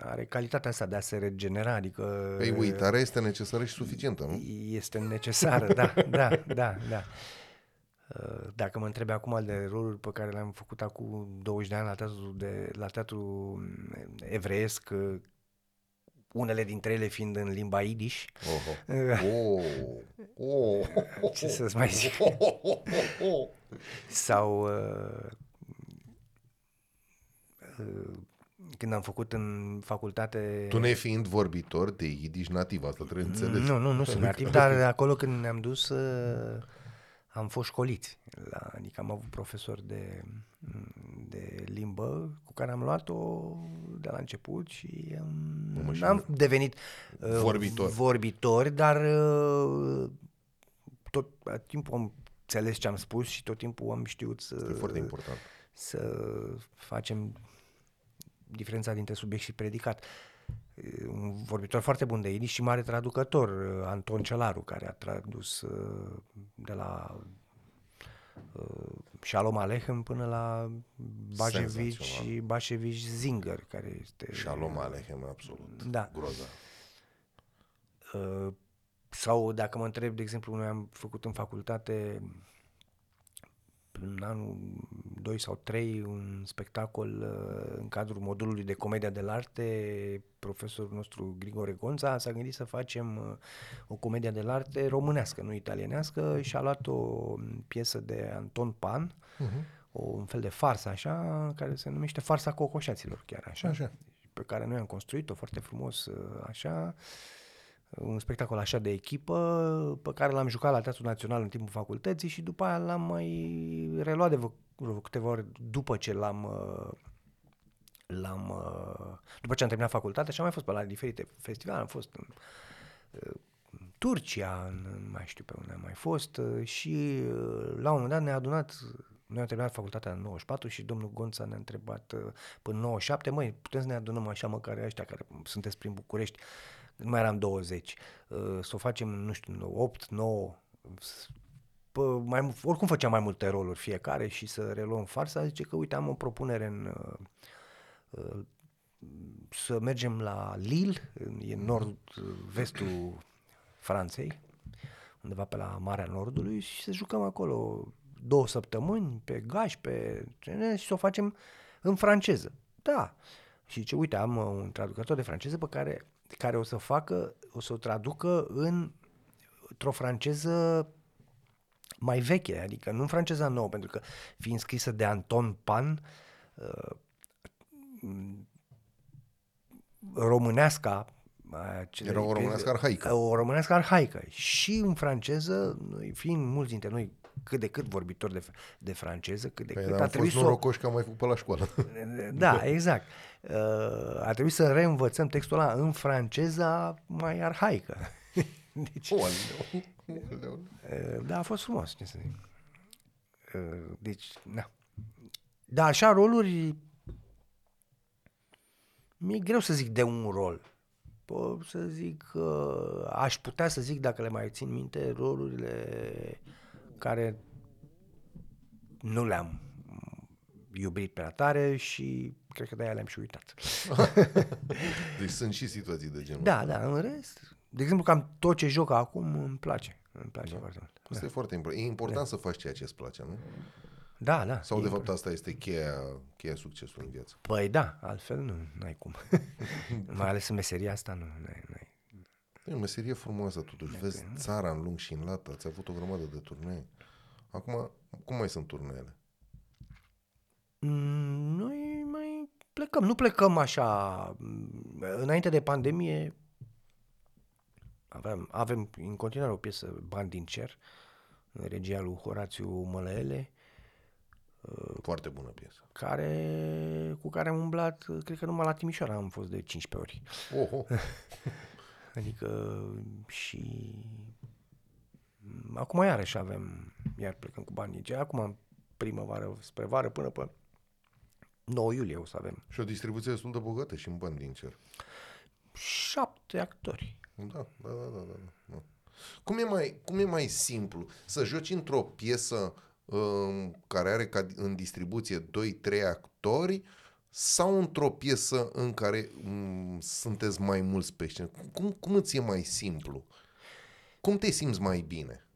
are calitatea asta de a se regenera, adică Păi uitarea este necesară și suficientă, nu? este necesară, da, da, da, da. Uh, Dacă mă întrebi acum de roluri pe care le-am făcut acum 20 de ani la teatru, de, la teatru evreiesc, uh, unele dintre ele fiind în limba Yiddish, Oho. Oh. Oh. ce să-ți mai zic, sau uh, uh, când am făcut în facultate... Tu ne fiind vorbitor de Yiddish nativ, asta trebuie înțeles. Nu, nu, nu sunt nativ, dar acolo când ne-am dus uh, am fost școliți. La, adică am avut profesori de, de limbă cu care am luat-o de la început și Mamă, um, și n-am devenit uh, Vorbitor. vorbitori, dar uh, tot timpul am înțeles ce am spus și tot timpul am știut să, E foarte important. să facem diferența dintre subiect și predicat. E Un vorbitor foarte bun de Yiddish și mare traducător, uh, Anton Celaru, care a tradus uh, de la uh, Shalom Aleichem până la Bajevic Senzațional. și Bajevic Zinger, care este... Shalom Aleichem, absolut. Da. Groza. Uh, sau dacă mă întreb, de exemplu, noi am făcut în facultate în anul 2 sau 3 un spectacol uh, în cadrul modulului de comedia de arte. Profesorul nostru Grigore Gonța s-a gândit să facem uh, o comedie de arte românească, nu italienească și a luat o piesă de Anton Pan, Mhm. o, un fel de farsă așa, care se numește Farsa Cocoșaților, chiar așa, Așa. pe care noi am construit-o foarte frumos uh, așa, un spectacol așa de echipă pe care l-am jucat la Teatrul Național în timpul facultății și după aia l-am mai reluat de vreo- vreo câteva ori după ce l-am uh, l-am uh, după ce am terminat facultatea și am mai fost pe la diferite festivale, am fost în uh, Turcia, în, în mai știu pe unde am mai fost uh, și uh, la un moment dat ne-a adunat noi am terminat facultatea în 94 și domnul Gonța ne-a întrebat uh, până în 97, măi, putem să ne adunăm așa măcar ăștia care sunteți prin București, nu mai eram 20, uh, să o facem, nu știu, 8, 9, Pă, mai, mu- oricum făceam mai multe roluri fiecare și să reluăm farsa, zice că uite am o propunere în uh, uh, să mergem la Lille, în- e în nord-vestul Franței, undeva pe la Marea Nordului și să jucăm acolo două săptămâni pe gaș, pe ce- și să o facem în franceză. Da. Și zice, uite, am uh, un traducător de franceză pe care, care o să facă, o să o traducă în într-o franceză mai veche, adică nu în franceza nouă, pentru că fiind scrisă de Anton Pan, uh, m, româneasca acele Era o piese- românească arhaică. O românească arhaică. Și în franceză, noi fiind mulți dintre noi cât de cât vorbitori de, de franceză, cât de Păi, cât am a fost trebuit să o, norocoși că am mai făcut pe la școală. da, exact. Uh, a trebuit să reînvățăm textul ăla în franceza mai arhaică. Deci, Oleu, oleu. uh, da, a fost frumos, ce să zic. Uh, Deci, da. Dar așa roluri, mi-e greu să zic de un rol. Pot să zic că aș putea să zic, dacă le mai țin minte, rolurile care nu le-am iubit prea tare și cred că de-aia le-am și uitat. Deci sunt și situații de genul. Da, da, în rest, de exemplu, cam tot ce joc acum îmi place. Îmi place foarte mult. Asta e foarte important. E important să faci ceea ce îți place, nu? Da, da. Sau, de e- fapt, asta este cheia, cheia succesului în viață? Păi da, altfel nu, n-ai cum. Mai ales în meseria asta nu, n-ai, n-ai. E o meserie frumoasă, totuși. Vezi țara în lung și în lat, ați avut o grămadă de turnee. Acum, cum mai sunt turneele? Mm, Noi mai plecăm, nu plecăm așa. mm, Înainte de pandemie aveam, avem în continuare o piesă Bani din cer, în regia lui Horațiu Mălăele, Foarte bună piesă. care, cu care am umblat, cred că numai la Timișoara am fost de 15 ori. Oho! Adică și acum iarăși avem, iar plecăm cu banii. Ce acum primăvară spre vară până pe 9 iulie o să avem și o distribuție destul de bogată și în bani din cer. șapte actori. Da, da, da, da, da, da. Cum e mai, cum e mai simplu să joci într-o piesă um, care are ca în distribuție 2-3 actori sau într-o piesă în care um, sunteți mai mulți pe scenă? Cum, cum îți e mai simplu? Cum te simți mai bine?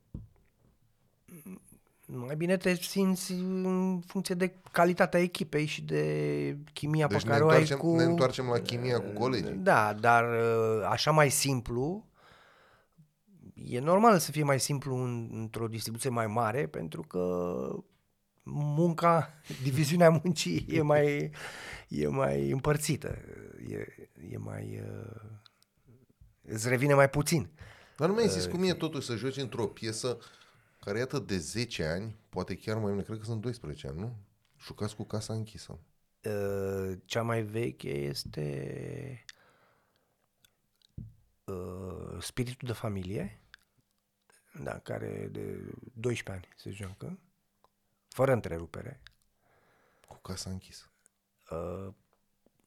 Mai bine te simți în funcție de calitatea echipei și de chimia Deci pe ne care o ai întoarcem, cu... ne întoarcem la chimia cu colegii. Da, dar uh, așa mai simplu, e normal să fie mai simplu în, într-o distribuție mai mare, pentru că munca, diviziunea muncii e mai, e mai împărțită, e, e mai... Uh, îți revine mai puțin. Dar nu mi-ai zis cum e totuși să joci într-o piesă care iată de 10 ani, poate chiar mai mult, cred că sunt 12 ani, nu? Jucați cu casa închisă. Uh, cea mai veche este uh, Spiritul de familie, da, care de 12 ani se joacă, fără întrerupere. Cu casa închisă. Uh,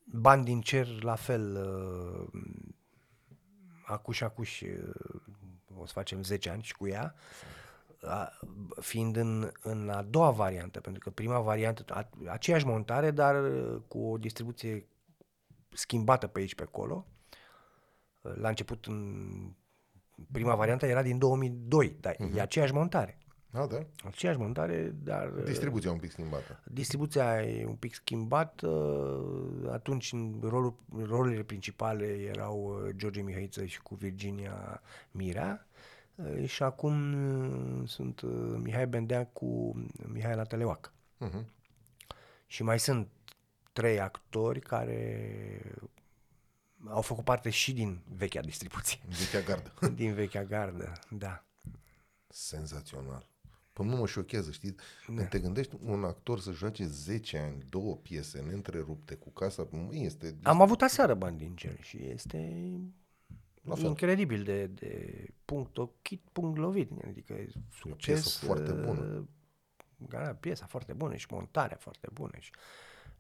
Bani din cer, la fel, uh, acuși, acuși, uh, o să facem 10 ani și cu ea, a, fiind în, în a doua variantă, pentru că prima variantă, a, aceeași montare, dar uh, cu o distribuție schimbată pe aici, pe acolo. Uh, La început, în prima variantă era din 2002, dar uh-huh. e aceeași montare. Da, da. Aceeași montare, dar... uh, Distribuția un pic schimbată. Distribuția e un pic schimbată. Atunci în rolul, rolurile principale erau uh, George Mihaiță și cu Virginia Mirea. Uh, Și acum uh, sunt uh, Mihai Bendea cu Mihai Teleoac. Uh-huh. Și mai sunt trei actori care au făcut parte și din vechea distribuție. Vechea gardă. din vechea gardă, da. Senzațional. Păi nu mă șochează, știi? Da. Te gândești un actor să joace 10 ani, două piese neîntrerupte cu casa, mă, este... Am avut aseară bani din cer și este La fel. incredibil de, de punct ochit, punct lovit. Adică e succes. piesă foarte bună. uh, Da, piesa foarte bună și montarea foarte bună și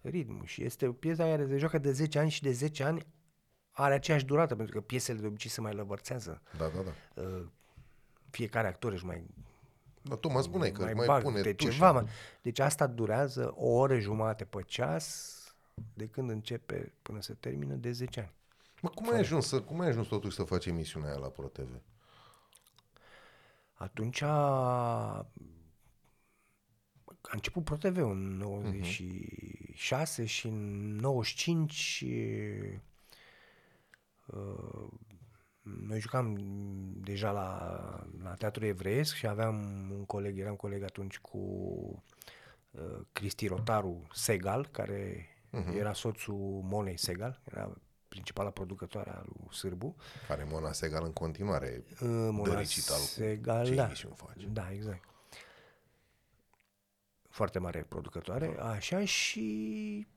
ritmul. Și este o piesă care se joacă de 10 ani și de 10 ani are aceeași durată, pentru că piesele de obicei se mai lăvărțează. Da, da, da. Uh, Fiecare actor își mai Dar tu mă spuneai că mai, mai, bag pune de tușa. ceva. Mă. Deci asta durează o oră jumate pe ceas de când începe până se termină de 10 ani. Mă, cum ai ajuns, să, cum ai ajuns totuși să faci emisiunea aia la ProTV? Atunci a, a început ProTV în 96 uh-huh. și în 95 uh, noi jucam deja la, la Teatrul Evreiesc și aveam un coleg, eram coleg atunci cu uh, Cristi Rotaru Segal, care uh-huh. era soțul Monei Segal, era principala producătoare a lui Sârbu. Care Mona Segal în continuare Uh, Mona dă recital cu Segal, ce da. emisiuni face. Da, exact. Foarte mare producătoare. Așa și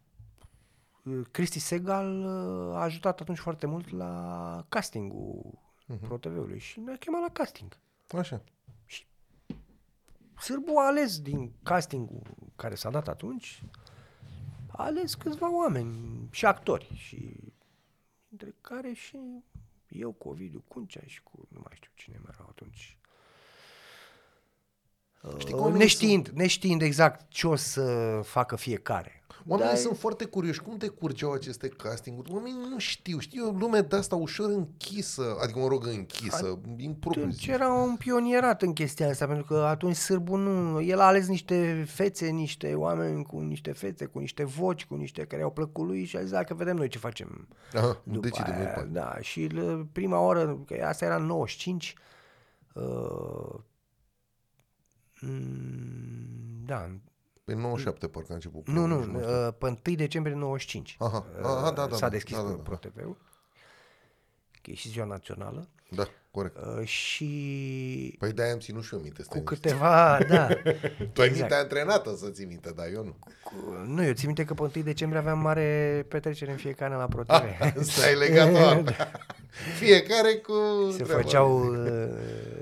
uh, Cristi Segal uh, a ajutat atunci foarte mult la castingul uh-huh. ProTV-ului și ne-a chemat la casting. Așa. Sârbu a ales din castingul care s-a dat atunci, a ales câțiva oameni și actori și dintre care și eu cu Ovidiu Cuncea și cu nu mai știu cine mai erau atunci. Știi Uh, cum neștiind, neștiind exact ce o să facă fiecare. Oamenii Da, sunt foarte curioși. Cum decurgeau aceste castinguri? Oamenii nu știu. Știu o lume de asta ușor închisă, adică mă rog închisă, impropriu Deci zis. era un pionierat în chestia asta, pentru că atunci Sârbu nu... El a ales niște fețe, niște oameni cu niște fețe, cu niște voci, cu niște care au plăcut lui și a zis, dacă vedem noi ce facem Aha, după decidem noi aia, pe Da, și l- prima oră, că asta era în 95, uh, mm, da, Pe 97 parcă a început. nu, nu, primul, uh, pe 1 decembrie 95 Aha, uh, aha, da, da, s-a da, deschis da, da, da, da. ProTV-ul, că e și ziua națională, Da, corect. uh, și Păi de-aia am ținut și eu minte. cu stai câteva, da, Tu ai exact. minte antrenată să ții minte, dar eu nu. cu, nu, eu țin minte că pe 1 decembrie aveam mare petrecere în fiecare an la ProTV. Asta ai legat Fiecare cu Se treaba făceau lui. uh,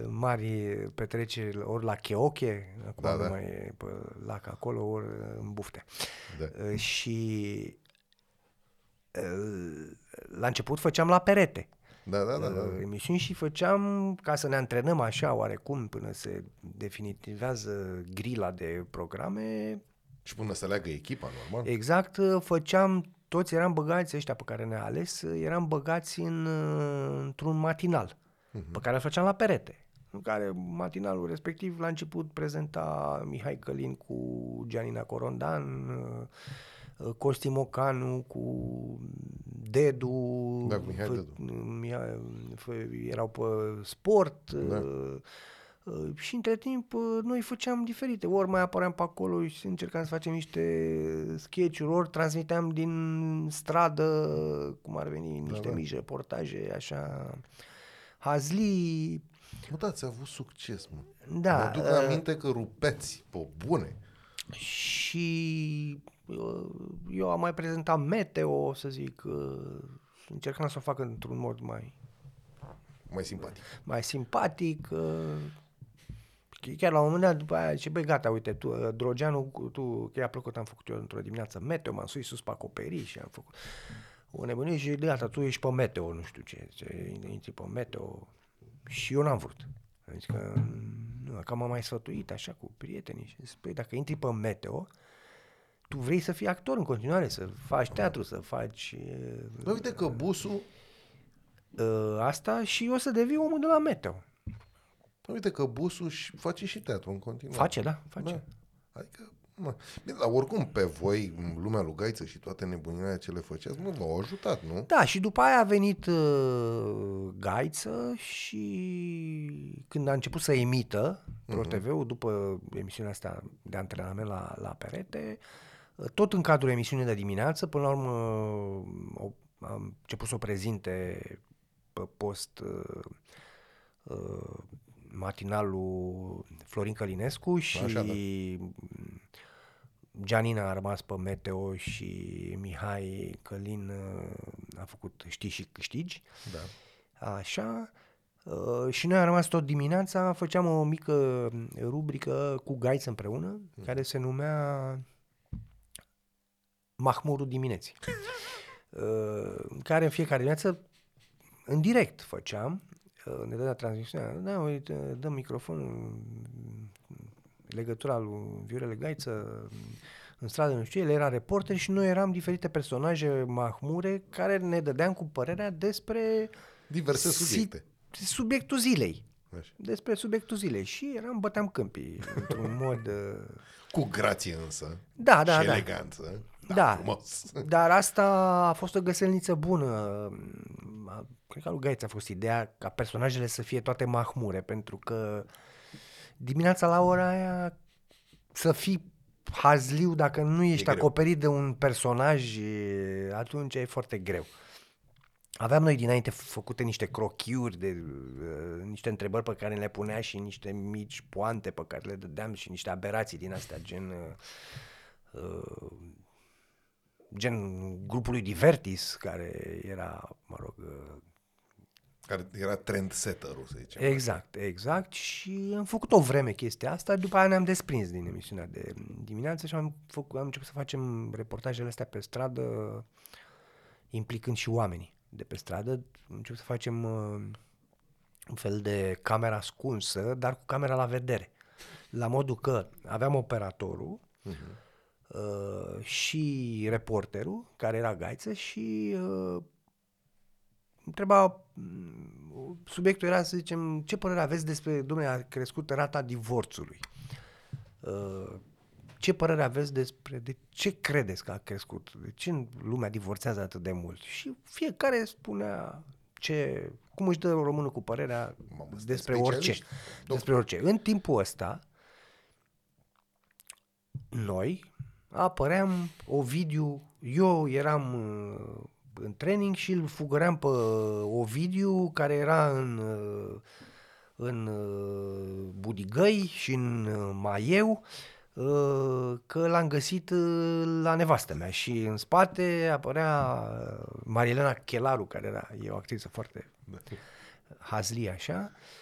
mari petreceri ori la Cheoche, acum Da, nu da. mai e pe lac acolo, ori în bufte. Da. Uh, și uh, la început făceam la perete Da, da, da. da. uh, emisiuni și făceam ca să ne antrenăm așa oarecum până se definitivează grila de programe. Și până să leagă echipa, normal. Exact, uh, făceam, toți eram băgați, ăștia pe care ne-a ales, uh, eram băgați în, uh, într-un matinal pe care îl făceam la perete. În care matinalul respectiv la început prezenta Mihai Călin cu Gianina Corondan, uh, uh, Costi Mocanu cu Dedu, Da, cu Mihai fă- Dedu. Mihai, fă- erau pe sport Da. uh, uh, și între timp uh, noi făceam diferite. Ori mai apăream pe acolo și încercam să facem niște sketch-uri, ori transmiteam din stradă, cum ar veni, niște da. mici reportaje, așa, hazli, Mă, da, ți-a avut succes, mă. Da, Mă duc uh, aminte că rupeți, pe bune. și uh, eu am mai prezentat meteo, să zic, uh, încercam să o fac într-un mod mai, Mai simpatic. mai simpatic. uh, Chiar la un moment dat, după aia, zice, băi, gata, uite, tu, uh, Drogeanu, cu- tu, că i-a plăcut, am făcut eu într-o dimineață meteo, m-am sus sus pe acoperiș și am făcut o nebunie și gata, tu ești pe meteo, nu știu ce, ce intri pe meteo și eu n-am vrut. Am zis că, nu, că m-am mai sfătuit așa cu prietenii și zic, păi, dacă intri pe meteo, tu vrei să fii actor în continuare, să faci teatru, să faci uh, Bă, uite că busul, uh, asta și o să devii omul de la meteo. bă, uite că busul și face și teatru în continuare. Face, da, face. Da. Adică, mă, bine, dar oricum pe voi, lumea lui Gaiță și toate nebunile ce le făceați, mă, v-au ajutat, nu? Da, și după aia a venit uh, Gaiță și când a început să emită ProTV-ul, după emisiunea asta de antrenament la, la perete, uh, tot în cadrul emisiunii de dimineață, până la urmă uh, o, am început să o prezinte pe post uh, uh, matinalul Florin Călinescu și Așa, da. Gianina a rămas pe Meteo și Mihai Călin uh, a făcut Știi și câștigi. Da. Așa. Uh, și noi am rămas tot dimineața, făceam o mică rubrică cu Gaiț împreună, care se numea Mahmurul dimineții. Uh, în care în fiecare dimineață, în direct făceam, uh, ne dădea transmisiunea, da, uite, dăm microfonul, legătura lui Viorele Gaiță în stradă, nu știu, el era reporter și noi eram diferite personaje mahmure care ne dădeam cu părerea despre Diverse si- subiecte. subiectul zilei. Așa. Despre subiectul zilei. Și eram, băteam câmpii într-un mod... uh, Cu grație însă. Da, da, și da. eleganță. Da, Da. frumos. Dar asta a fost o găselniță bună. A- Cred că lui Gaiț a fost ideea ca personajele să fie toate mahmure, pentru că dimineața la ora aia să fii hazliu dacă nu ești greu. acoperit de un personaj, e, atunci e foarte greu. Aveam noi dinainte făcute niște crochiuri de uh, niște întrebări pe care le punea și niște mici poante pe care le dădeam și niște aberații din astea, gen uh, uh, gen grupului Divertis, care era, mă rog, uh, Care era trendsetter-ul, să zicem. exact, exact și am făcut o vreme chestia asta, după aia ne-am desprins din emisiunea de dimineață și am, făcut, am început să facem reportajele astea pe stradă, implicând și oamenii de pe stradă. Am început să facem uh, un fel de camera ascunsă, dar cu camera la vedere. La modul că aveam operatorul, uh-huh. Uh, și reporterul, care era gaiță, și uh, întreba, mm, subiectul era să zicem, ce părere aveți despre, domnule, a crescut rata divorțului. Uh, ce părere aveți despre, de ce credeți că a crescut? De ce lumea divorțează atât de mult? Și fiecare spunea ce, cum își dă românul cu părerea Mamă, sunteți despre orice. specialiști. Despre orice. În timpul ăsta, noi apăream Ovidiu, eu eram uh, în training și îl fugăream pe Ovidiu, care era în, uh, în uh, Budigăi și în uh, Maieu, uh, că l-am găsit uh, la nevastă mea și în spate apărea uh, Marilena Chelaru, care era, e o actriță foarte hazli așa, Uh,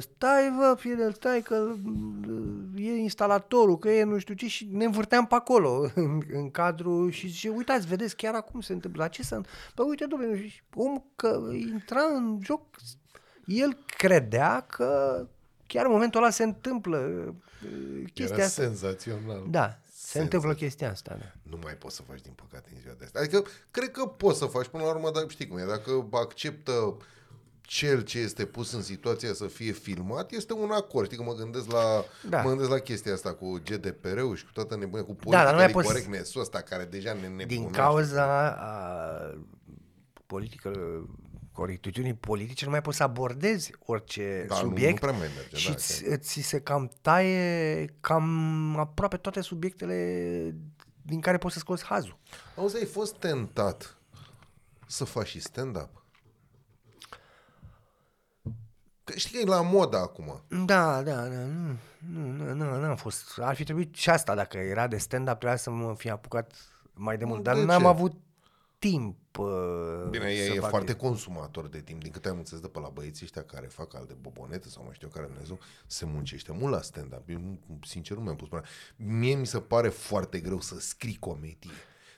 stai vă, Fidel, stai că uh, e instalatorul, că e nu știu ce și ne învârteam pe acolo în, în cadru și zice, uitați, vedeți chiar acum se întâmplă, la ce să... Bă, uite, domnule, și om că intra în joc, el credea că chiar în momentul ăla se întâmplă uh, chestia Era asta. senzațional. Da, se Senzațional. întâmplă chestia asta, da. Nu mai poți să faci, din păcate, în ziua de asta. Adică, cred că poți să faci până la urmă, dar știi cum e, dacă acceptă cel ce este pus în situația să fie filmat, este un acord. Știi că mă gândesc la, Da. mă gândesc la chestia asta cu GDPR-ul și cu toată nebunia, cu Da, dar nu mai politica poți- corect ăsta care deja ne nebunește. Din cauza a, politică, corectitudinii politice, nu mai poți să abordezi orice Da, nu- subiect nu prea mai merge, și da, ți, chiar. ți se cam taie cam aproape toate subiectele din care poți să scoți hazul. Auzi, ai fost tentat să faci și stand-up? Că știi că e la modă acum. Da, da, da, nu, nu, nu, nu, n-am fost. Ar fi trebuit și asta, dacă era de stand-up, trebuia să mă fi apucat mai de mult, dar De n-am ce? avut timp uh, Bine, e, să e fac foarte consumator de timp. Din câte am înțeles de pe la băieții ăștia care fac al de bobonete sau mai știu eu care Dumnezeu, se muncește mult la stand-up. Eu, nu- sincer, nu mi-am pus până. Mie mi se pare foarte greu să scrii comedie.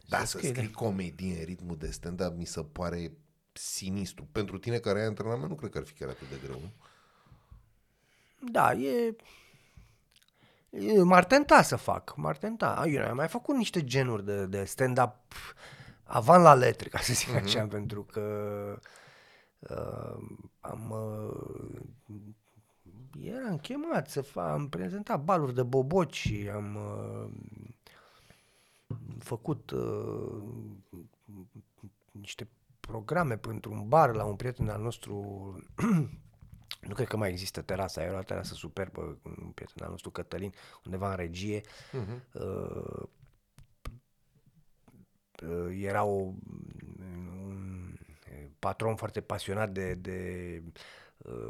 Dar să scrii, da. scrii comedie în ritmul de stand-up mi se pare sinistru. Pentru tine care ai antrenament, nu cred că ar fi chiar atât de greu. Nu? Da, e... e m-ar tenta să fac, m-ar tenta. Eu am mai făcut niște genuri de, de stand-up avant la letre, ca să zic Mhm. așa, pentru că uh, am... Uh, eram chemat să fac, am prezentat baluri de boboci, am uh, făcut uh, niște programe pentru un bar la un prieten al nostru nu cred că mai există terasa, era o terasă superbă, cu un prieten al nostru Cătălin, undeva în regie. Mhm. Uh, uh, era o, un patron foarte pasionat de, de uh,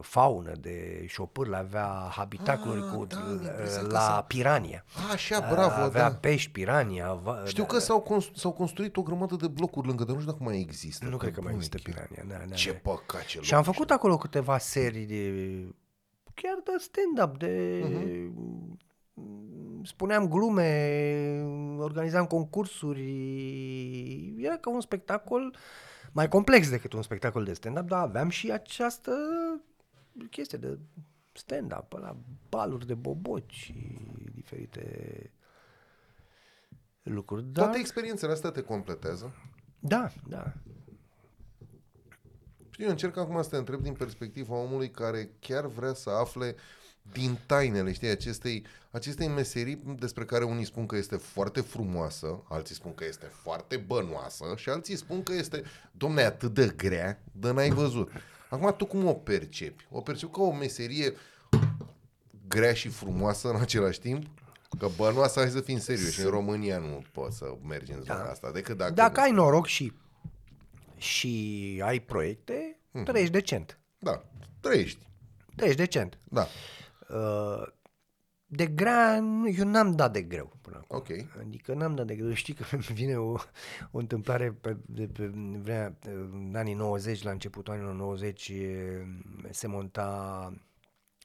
faună, de șopârle, avea habitacuri Ah, cu, da, uh, mi-a impresia că la s-a- pirania. Așa, bravo, avea da. pești pirania. Ava, Știu că s-au, constru- s-au construit o grămadă de blocuri lângă, dar nu știu dacă mai există. Nu Pe cred că mai bune, există chiar. pirania. Da, da, Ce da. păcat ce Și am loc făcut acolo câteva serii de chiar de stand-up, de Mhm. spuneam glume, organizam concursuri. Era ca un spectacol mai complex decât un spectacol de stand-up, dar aveam și această chestie de stand-up, la baluri de boboci și diferite lucruri. Da, Toate experiențele astea te completează. da, da. Știu, eu încerc acum să te întreb din perspectiva omului care chiar vrea să afle din tainele, știi, acestei, acestei meserii despre care unii spun că este foarte frumoasă, alții spun că este foarte bănoasă și alții spun că este, domne, atât de grea, de n-ai văzut. Acum, tu cum o percepi? O percepi ca o meserie grea și frumoasă în același timp? Că bănoasă, hai să fim serioși, în România nu poți să mergi în zona asta, decât dacă... Dacă ai noroc și, și ai proiecte, Mhm. trăiești decent. Da, trăiești, Trăiești decent. da, Uh, De grea, nu- eu n-am dat de greu până acum. ok. Adică n-am dat de greu. Știi că îmi vine o, o întâmplare pe, de pe vremea, în anii 90, la începutul anilor 90, e, se monta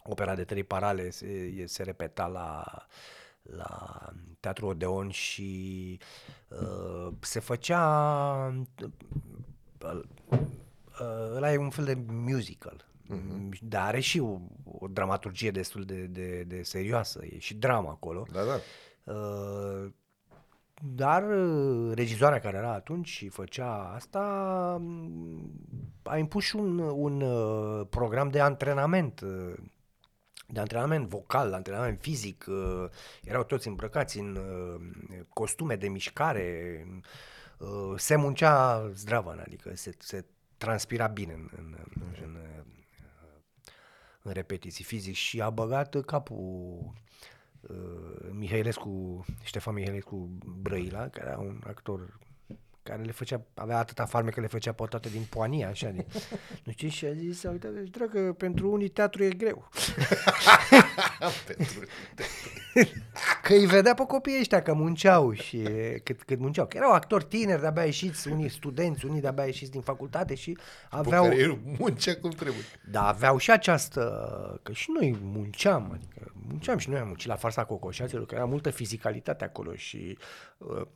opera de trei parale, se, e- se repeta la, la Teatrul Odeon și uh, se făcea uh, uh, ăla e un fel de musical. Mm-hmm. Dar are și o, o dramaturgie destul de, de, de serioasă, e și drama acolo. Da, da. Uh, dar uh, regizoarea care era atunci și făcea asta mm, a impus și un, un uh, program de antrenament uh, de antrenament vocal, de antrenament fizic, uh, erau toți îmbrăcați în uh, costume de mișcare, uh, se muncea zdravă, adică se, se transpira bine în, în, în, în, în repetiții fizic și a băgat capul uh, Mihailescu, Ștefan Mihailescu Brăila, care era un actor care le făcea, avea atâta farme că le făcea pe toate din poania, așa, de, nu știu, și a zis, uite, deci, dragă, pentru unii teatru e greu. Pentru... că îi vedea pe copiii ăștia că munceau și cât, cât munceau. Că erau actori tineri, de-abia ieșiți, unii studenți, unii de-abia ieșiți din facultate și aveau... Care el muncea cum trebuie. Da, aveau și această... Că și noi munceam, adică munceam și noi am muncit la farsa cocoșaților, că era multă fizicalitate acolo și... Uh, mm,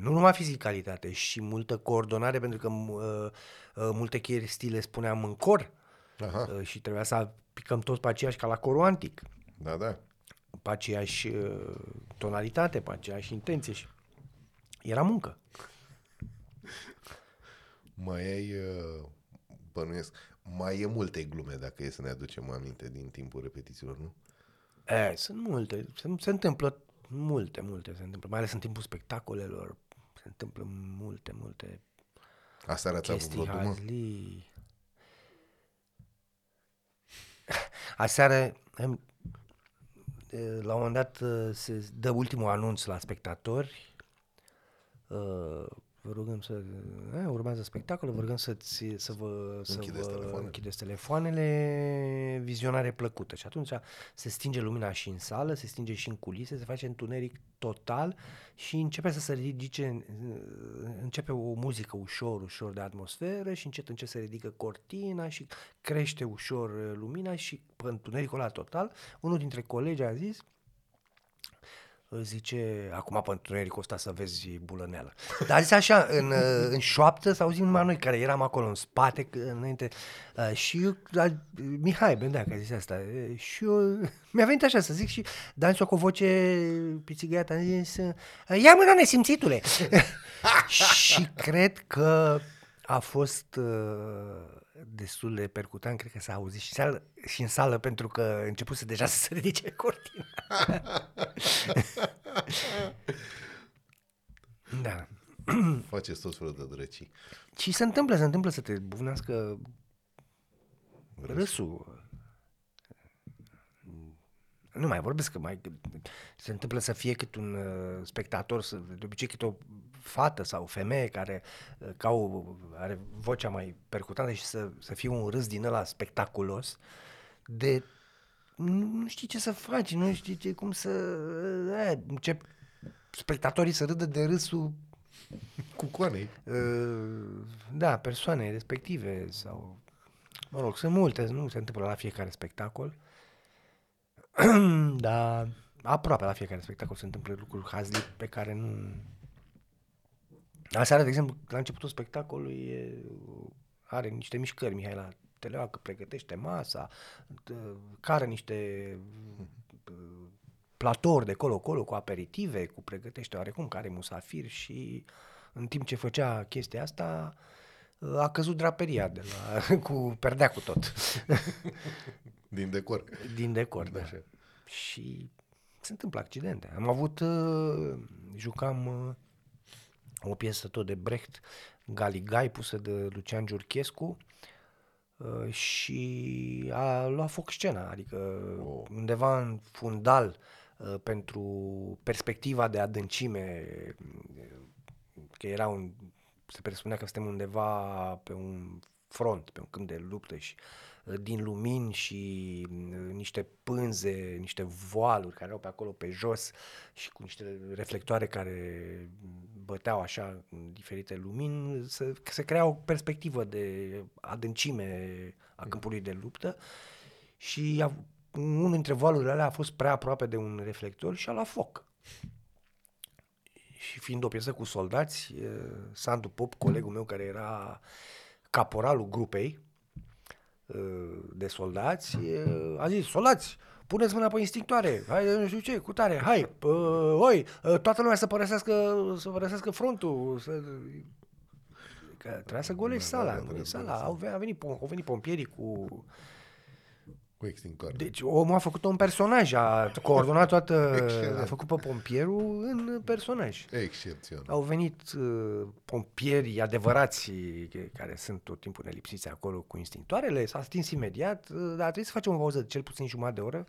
nu numai fizicalitate, și multă coordonare, pentru că uh, uh, multe chestii le spuneam în cor Aha, uh, și trebuia să picăm toți pe aceeași ca la corul antic, da, da. pe aceeași uh, tonalitate, pe aceeași intenție și era muncă. Mai ai, uh, bănuiesc, mai e multe glume dacă e să ne aducem aminte din timpul repetițiilor, nu? E, sunt multe, se, se întâmplă multe, multe se întâmplă, mai ales în timpul spectacolelor, se întâmplă multe, multe Asta ați avut chestii vreo dumă? hazlii. Aseară, em, e, la un moment dat e, se dă ultimul anunț la spectatori. E, Vă rugăm să... E, urmează spectacolul, vă rugăm să, să vă, să Închideți vă telefoanele. închideți telefoanele, vizionare plăcută. Și atunci se stinge lumina și în sală, se stinge și în culise, se face întuneric total și începe să se ridice, începe o muzică ușor, ușor de atmosferă și încet, încet se ridică cortina și crește ușor uh, lumina și pe întunericul ăla total, unul dintre colegi a zis, zice, acum pe întunericul ăsta să vezi bulăneală. Dar a zis așa, în, uh, în șoaptă, să auzim numai noi care eram acolo în spate, că înainte, uh, și eu, la, Mihai Bendea, că a zis asta, uh, și eu, mi-a venit așa să zic și Dan cu o voce pițigăiată, a zis, uh, ia mâna nesimțitule! și cred că a fost uh, destul de percutant, cred că s-a auzit și, sală, și în sală pentru că a început să deja să se ridice cortina. da. Faceți tot felul de drăcii. Și se întâmplă, se întâmplă să te bufnească râsul. Nu mai vorbesc că mai se întâmplă să fie cât un uh, spectator, să, de obicei cât o fată sau o femeie care uh, ca o, are vocea mai percutantă și să, să fie un râs din ăla spectaculos de nu, nu știi ce să faci, nu știi ce, cum să... Uh, încep spectatorii să râdă de râsul Cu coanei. Uh, da, persoane respective sau, mă rog, sunt multe, nu se întâmplă la fiecare spectacol, dar aproape la fiecare spectacol se întâmplă lucruri hazli pe care nu... Aseară, de exemplu, la începutul spectacolului e, are niște mișcări, Mihai la teleoacă, pregătește masa, d- care niște uh, platouri de colo-colo cu aperitive, cu pregătește oarecum, care musafir și în timp ce făcea chestia asta, a căzut draperia de la, cu perdea cu tot Din decor. din decor. Da. Așa. Și se întâmplă accidente. Am avut, uh, jucam uh, o piesă tot de Brecht, Galigai, pusă de Lucian Giurchescu uh, și a luat foc scena, adică Oh. undeva în fundal uh, pentru perspectiva de adâncime, uh, că era un, se presupunea că suntem undeva pe un front, pe un câmp de luptă și uh, din lumini și uh, niște pânze, niște voaluri care erau pe acolo pe jos și cu niște reflectoare care băteau așa în diferite lumini, se, se crea o perspectivă de adâncime a câmpului de luptă și a, unul dintre voalurile alea a fost prea aproape de un reflector și a luat foc. Și fiind o piesă cu soldați, eh, Sandu Pop, colegul meu care era caporalul grupei eh, de soldați, eh, a zis, soldați, puneți mâna pe instinctoare, hai, nu știu ce, cu tare, hai, uh, oi, uh, toată lumea să părăsească, să părăsească frontul, să... Că trebuia să golești Da, sala, da, da, trebuie sala, să- au, venit- a venit, pom- au venit pompierii cu... Cu extintoare. Deci omul a făcut un personaj, a coordonat toată, Excelent. a făcut pe pompierul în personaj. Excepțional. Au venit uh, pompieri adevărați care sunt tot timpul nelipsiți acolo cu instinctoarele, s-a stins imediat, uh, dar a trebuit să facem o pauză de cel puțin jumătate de oră,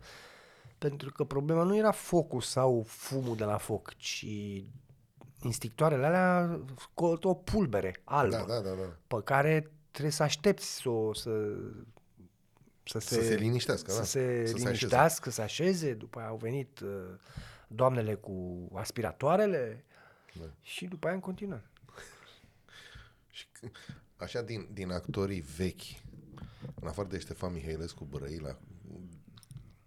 pentru că problema nu era focul sau fumul de la foc, ci instinctoarele alea scot o pulbere albă, Da, da, da, da. pe care trebuie să aștepți să, o- să, să, Să se liniștească, să da. se Să se liniștească, să se așeze, după aia au venit uh, doamnele cu aspiratoarele Da. și după aia în continuare. Și c- așa din, din actorii vechi, în afară de Ștefan Mihailescu Brăila,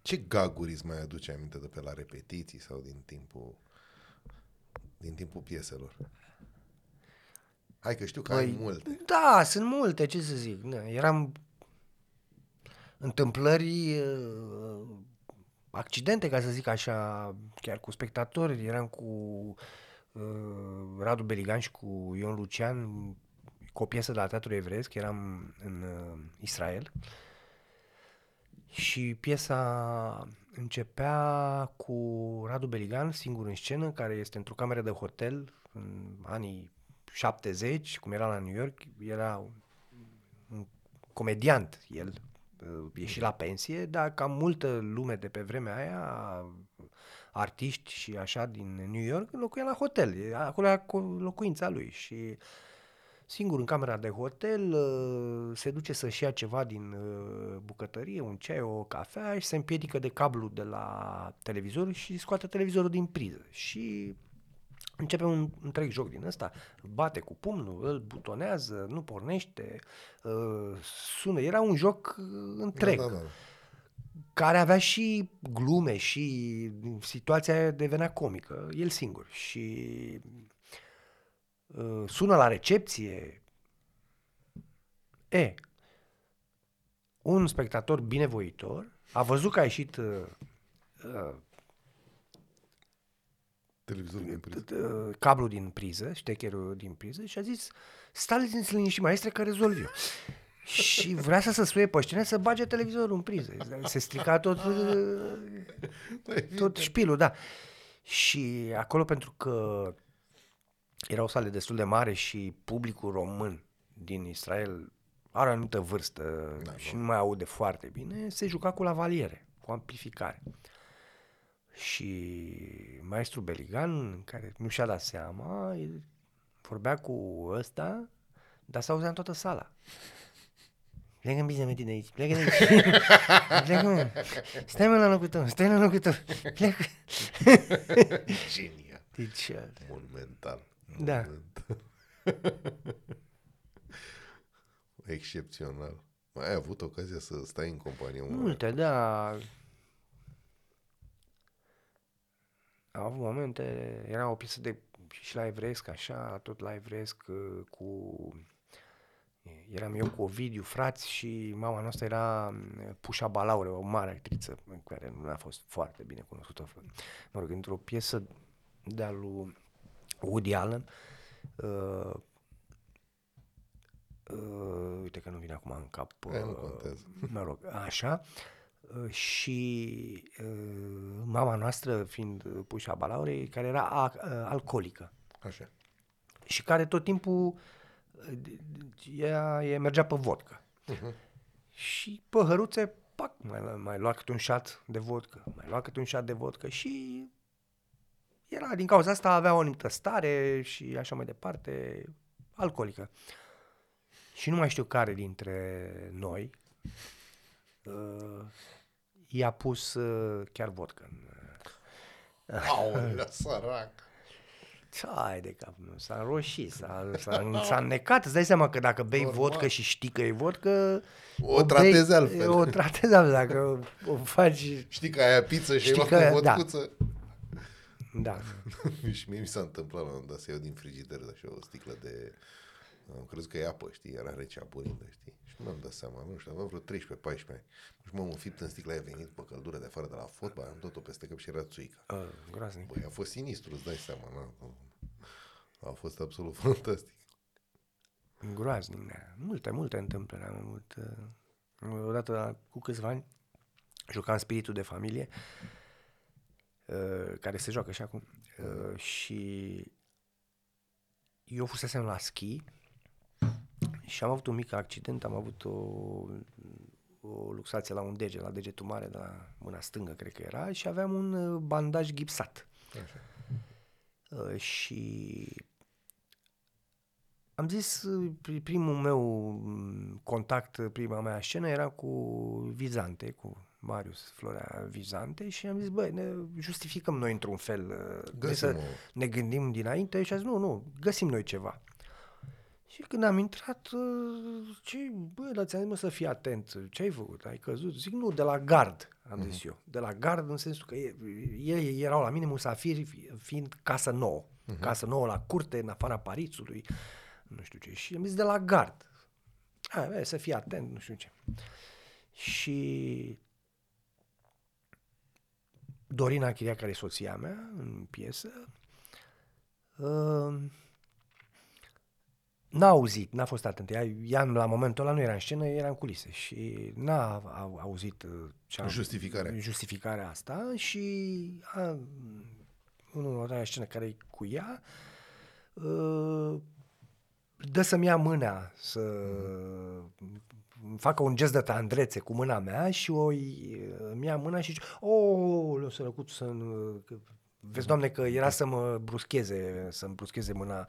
ce gaguri îți mai aduce aminte de pe la repetiții sau din timpul din timpul pieselor? Hai că știu că ai multe. Da, sunt multe, ce să zic. Na, eram întâmplări, uh, accidente, ca să zic așa, chiar cu spectatori. Eram cu uh, Radu Beligan și cu Ion Lucian, cu o piesă de la Teatrul Evreiesc, eram în uh, Israel. Și piesa începea cu Radu Beligan, singur în scenă, care este într-o cameră de hotel în anii 70, cum era la New York, era un, un comediant el, uh, ieșit la pensie, dar cam multă lume de pe vremea aia, artiști și așa din New York, locuia la hotel, acolo era co- locuința lui și singur în camera de hotel, uh, se duce să-și ia ceva din uh, bucătărie, un ceai, o cafea și se împiedică de cablu de la televizor și scoate televizorul din priză. Și începe un întreg joc din ăsta, bate cu pumnul, îl butonează, nu pornește, uh, sună. Era un joc uh, întreg Da, da, da. care avea și glume și situația aia devenea comică, el singur. Și uh, sună la recepție. E, un spectator binevoitor a văzut că a ieșit uh, uh, Televizorul din priză. uh, cablul din priză, ștecherul din priză și a zis stați liniști maestre că rezolv eu. și vrea să se suie pe scenă să bage televizorul în priză. Se strica tot, uh, tot șpilul, da. Și acolo pentru că era o sală destul de mare și publicul român din Israel are o anumită vârstă da, și nu mai aude foarte bine, se juca cu lavaliere, cu amplificare. Și maestru Beligan, care nu și-a dat seama, el vorbea cu ăsta, dar s-auzea în toată sala. Plecă în bine de aici, plecă de aici. plecă, mă. Stai mă la locul tău, stai la locul tău. Plecă. Genial. Deci, uh, Monumental. Da. Monumental. Excepțional. Mai ai avut ocazia să stai în companie unor multe, da. Am avut momente, era o piesă de și la evreiesc, așa, tot la evreiesc, uh, cu... Eram eu cu Ovidiu, frați și mama noastră era mm, Pușa Balaure, o mare actriță, care nu a fost foarte bine cunoscută. Mă rog, într-o piesă de-a lui Woody Allen, uh, uh, uite că nu vine acum în cap. E, nu uh, contează. Mă rog, așa. Uh, Și uh, mama noastră, fiind uh, Pușa Balaurei, care era a, uh, alcoolică Așa. și care tot timpul uh, d- d- ea, ea mergea pe vodcă. Uh-huh. Și pe hăruțe, pac, mai, mai lua câte un șat de vodcă, mai lua câte un șat de vodcă și era, din cauza asta avea o anumită stare și așa mai departe, alcoolică. Și nu mai știu care dintre noi uh, i-a pus uh, chiar vodcă în, Aolea, sărac. Hai de cap, nu, s-a înroșit, s-a, s-a, s-a înnecat. Îți dai seama că dacă bei Normal. vodcă și știi că e vodcă... O tratezi bei, altfel. O tratezi altfel, dacă o faci... Știi că aia pizza și ai Știi luat că- cu da. vodcuță? Da. și mie mi s-a întâmplat la un moment dat să iau din frigider așa o sticlă de Am crezut că e apă, știi, era rece apurindă, știi? Și nu mi-am dat seama, nu știu, aveam vreo 13-14 ani. Și m-am înfipt în sticla, a venit pe căldură de afară de la fotbal, am tot-o peste cap și era țuica. Uh, groaznic. Băi, a fost sinistru, îți dai seama, na? A fost absolut fantastic. Groaznic, da. Multe, multe întâmplări am avut. uh, Odată cu câțiva ani jucam spiritul de familie, uh, care se joacă și acum. Uh, și eu fusesem la schi și am avut un mic accident, am avut o, o luxație la un deget, la degetul mare de la mâna stângă, cred că era, și aveam un uh, bandaj gipsat. Așa. Uh, și am zis, uh, pri- primul meu mm, contact, uh, prima mea scenă era cu Vizante, cu Marius Florea Vizante și am zis, băi, ne justificăm noi într-un fel, uh, trebuie Găsim să o- ne gândim dinainte și a zis, nu, nu, găsim noi ceva. Și când am intrat, uh, ce, bă, dar ți-am zis, mă, să fii atent, ce ai făcut, ai căzut? Zic, nu, de la gard, am zis eu. De la gard în sensul că e- ei erau la mine musafiri fi- fiind casă nouă. Casă nouă la curte, în afara Parisului, nu știu ce. Și am zis, de la gard. A, bă, să fii atent, nu știu ce. Și Dorina Chiria, care e soția mea în piesă, uh, n-a auzit, n-a fost atent. Ea, ea la momentul ăla nu era în scenă, era în culise și n-a au- auzit uh, ce am- Justificarea. justificarea asta și a, în următoarea scenă care e cu ea, uh, dă să-mi ia mâna, să îmi facă un gest de tandrețe cu mâna mea și o îmi ia mâna și zice, oh, le sărăcut să că, Vezi, doamne, că era să mă bruscheze, să-mi bruscheze mâna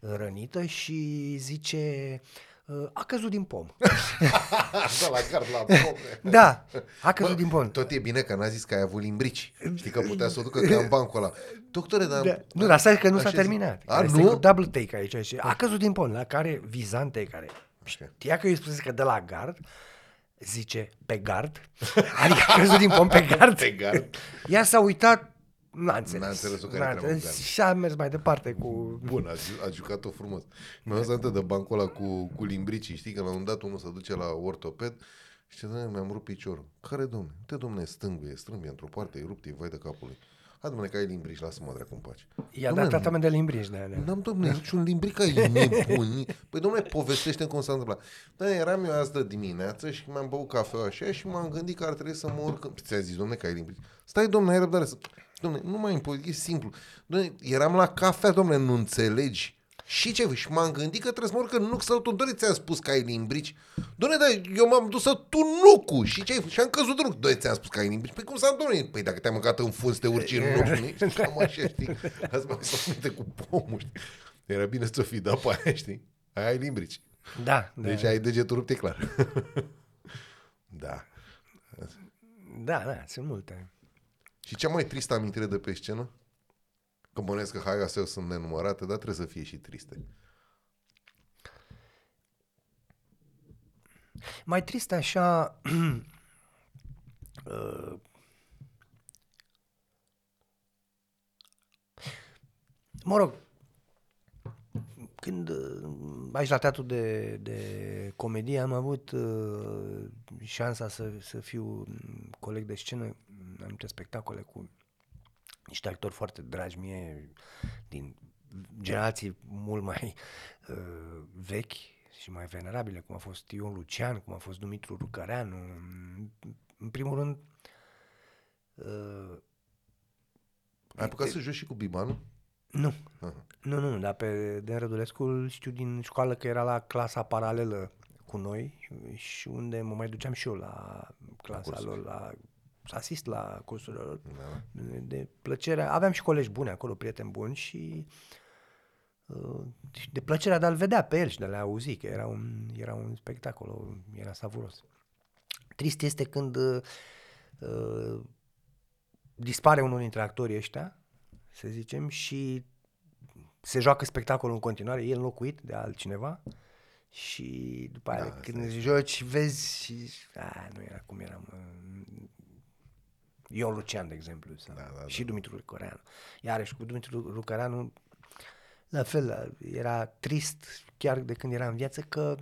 uh, rănită și zice, uh, a căzut din pom. da, la gard, la pom. da, a căzut din pom. Tot e bine că n-a zis că ai avut limbrici. Știi că putea să o ducă ca în bancul ăla. Doctore, dar... Da. Nu, dar stai că nu s-a Așa terminat. zic. A, Este nu? cu double take aici. Și a căzut din pom, la care Vizante, care Așa. știa că eu îi spusese că de la gard, zice pe gard, adică a căzut din pom pe gard. Pe gard. Ea s-a uitat, n-a înțeles. N-a înțeles-o care N-a treaba înțeles cu gard. Și a mers mai departe cu... Bun, a, ju- a jucat-o frumos. Mi-am zis de bancul ăla cu, cu limbricii, știi, că la un moment dat unul se duce la ortoped și zice, "Doamne, mi-am rupt piciorul. Care, domne? Uite, domne, stângul e strâmb, e într-o parte, e rupt, e vai de capul lui. Hai, domne, că ai limbrici, lasă-mă dracu în pace. I-a Domne, dat tratament de limbrici de alea. N-am, domne, niciun limbric ai nebuni. Păi, domne, povestește cum s-a întâmplat. Da, eram eu azi de dimineață și mi-am băut cafea așa și m-am gândit că ar trebui să mă urc. în- Ți-a zis, domne, că ai limbrici. Stai, domne, ai răbdare să... Domne, nu mai împo- e simplu. Domne, eram la cafea, domne, nu înțelegi. Și ce? Și m-am gândit că trebuie să mă urc în nuc să Doamne, ți-am spus că ai limbrici. Doamne, dar eu m-am dus să tu nucu. Și ce? Și am căzut de nuc. Doamne, ți-am spus că ai limbrici. Păi cum s-a domnule? Păi dacă te-ai mâncat în fund să te urci în nuc, nu? Și cam așa, știi? Azi m-am să aminte cu pomul, știi? Era bine să fi dat pe aia, știi? Aia ai limbrici. Da, da. Deci ai degetul rupt, e clar. da. Da, da, sunt multe. Și cea mai tristă amintire de pe scenă? Că bănesc că hai astea sunt nenumărate, dar trebuie să fie și triste. Mai trist așa... uh, mă rog, când uh, aici la teatru de, de comedie am avut uh, șansa să, să fiu mm, coleg de scenă în anumite spectacole cu niște actori foarte dragi mie din generații mult mai uh, vechi și mai venerabile, cum a fost Ion Lucian, cum a fost Dumitru Rucăreanu. În primul rând, uh, Ai apucat să joci și cu Bibanu? nu, Aha. nu, nu, dar pe Dan Rădulescu îl știu din școală că era la clasa paralelă cu noi și unde mă mai duceam și eu la clasa cursuri. lor, la, să asist la cursurile lor. Da. De, de plăcere, aveam și colegi buni acolo, prieteni buni și uh, și de plăcerea de a-l vedea pe el și de a-l auzi, că era un, era un spectacol, era savuros. Trist este când uh, uh, dispare unul dintre actorii ăștia, să zicem, și se joacă spectacolul în continuare, e înlocuit de altcineva și după aia Da, da, când joci vezi și a, nu era cum eram uh, Ion Lucian, de exemplu, sau, Da, da, da. și Dumitru Rucăreanu. Iarăși cu Dumitru Rucăreanu La fel, era trist chiar de când era în viață că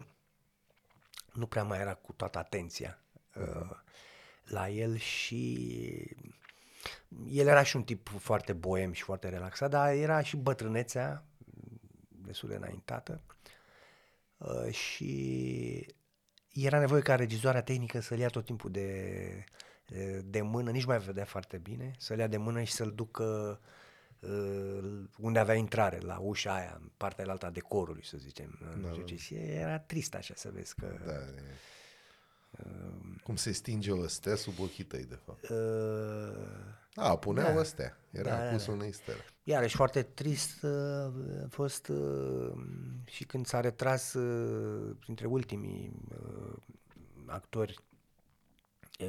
nu prea mai era cu toată atenția uh, la el și el era și un tip foarte boem și foarte relaxat, dar era și bătrânețea destul de înaintată uh, și era nevoie ca regizoarea tehnică să-l ia tot timpul de, de, de mână, nici mai vedea foarte bine, să-l ia de mână și să-l ducă uh, unde avea intrare, la ușa aia, în partea alta decorului, să zicem. Da, da. Și era trist așa să vezi că... Da, e... Cum se stinge o stea sub ochii tăi, de fapt. Uh, a, puneau da. astea. Era da, pus da, da. unei stele. Iarăși foarte trist uh, a fost uh, și când s-a retras uh, printre ultimii uh, actori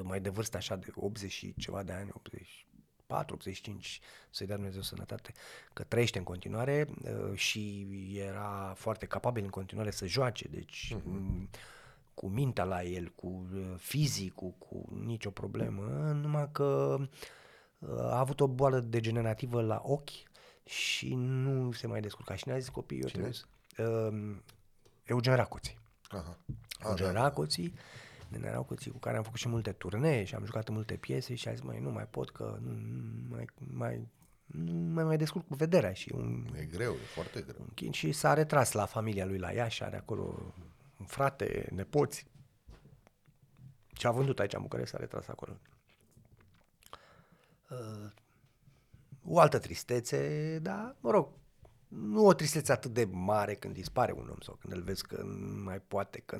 mai de vârstă așa de 80 și ceva de ani, 84, 85, să-i dea Dumnezeu sănătate, că trăiește în continuare uh, și era foarte capabil în continuare să joace, deci uh-huh. cu mintea la el, cu uh, fizicul, cu nicio problemă, numai că a avut o boală degenerativă la ochi și nu se mai descurca. Și ne-a zis copiii, eu trebuie să... Uh, Eugen Racoții. Aha. Eugen da. Racoții, Nene Racoții, cu care am făcut și multe turnee și am jucat în multe piese și a zis, mai nu mai pot că nu mai, mai nu mai, mai descurc cu vederea și un... E greu, e foarte greu. Un chin și s-a retras la familia lui la Iași, are acolo un frate, nepoți. Și a vândut aici în București, s-a retras acolo. Uh, o altă tristețe, dar, mă rog, nu o tristețe atât de mare când dispare un om sau când îl vezi că nu mai poate, că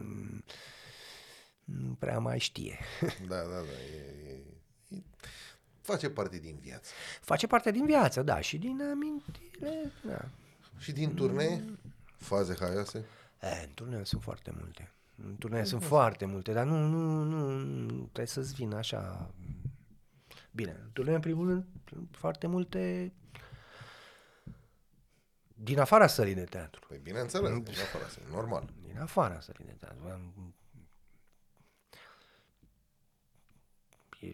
nu prea mai știe. Da, da, da. E, e, e, face parte din viață. Face parte din viață, da, și din amintire, da. Și din turnee? Faze haioase? E, în turnee sunt foarte multe. În turnee sunt foarte multe, dar nu, nu, nu, nu trebuie să-ți vină așa Bine, turnee în primul rând foarte multe din afara sălii de teatru. Păi bineînțeles, din afara sălii, normal. Din afara sălii de teatru.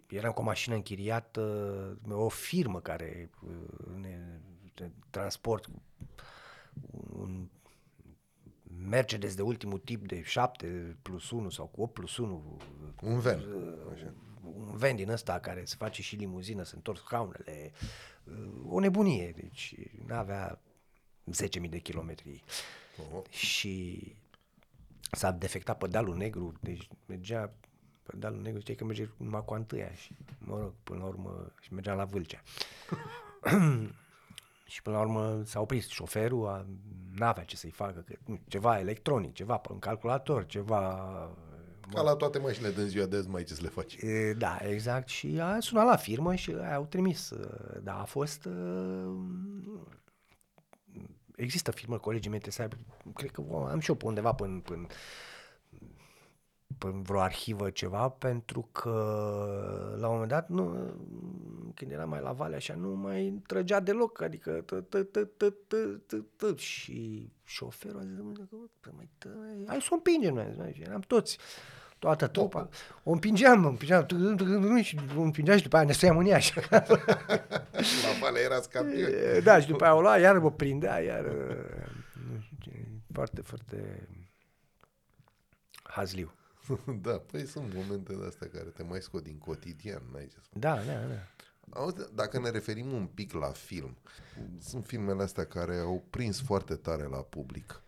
Eram cu o mașină închiriată, o firmă care uh, ne, ne transport un Mercedes de ultimul tip de 7 plus 1 sau cu 8 plus 1. Un ven. Așa un ven din ăsta care se face și limuzină, se întorc scaunele, o nebunie, deci nu avea 10.000 de kilometri. Uh-huh. Și s-a defectat pe dealul negru, deci mergea pe dealul negru, știi că merge numai cu antâia și, mă rog, până la urmă, și mergea la Vâlcea. și până la urmă s-a oprit șoferul, nu avea ce să-i facă, că, nu, ceva electronic, ceva pe un calculator, ceva ca la toate mașinile din ziua de azi, mai ce să le faci. E, da, exact. Și a sunat la firmă și au trimis. Da, a fost... Există firmă, colegii mei să aibă, cred că am și eu pe undeva până, până, până vreo arhivă ceva, pentru că la un moment dat, nu, când era mai la vale așa, nu mai trăgea deloc, adică și șoferul a zis, hai să o împingem noi, eram toți toată trupa. O împingeam, o împingeam, și o împingeam și după aia ne stăiam în ea așa. La vale era campion. Da, și după aia o lua, iar mă prindea, iar... Foarte, foarte hazliu. da, păi sunt momente de astea care te mai scot din cotidian, n-ai ce spune. Da, da, da. Auzi, dacă ne referim un pic la film, sunt filmele astea care au prins foarte tare la public.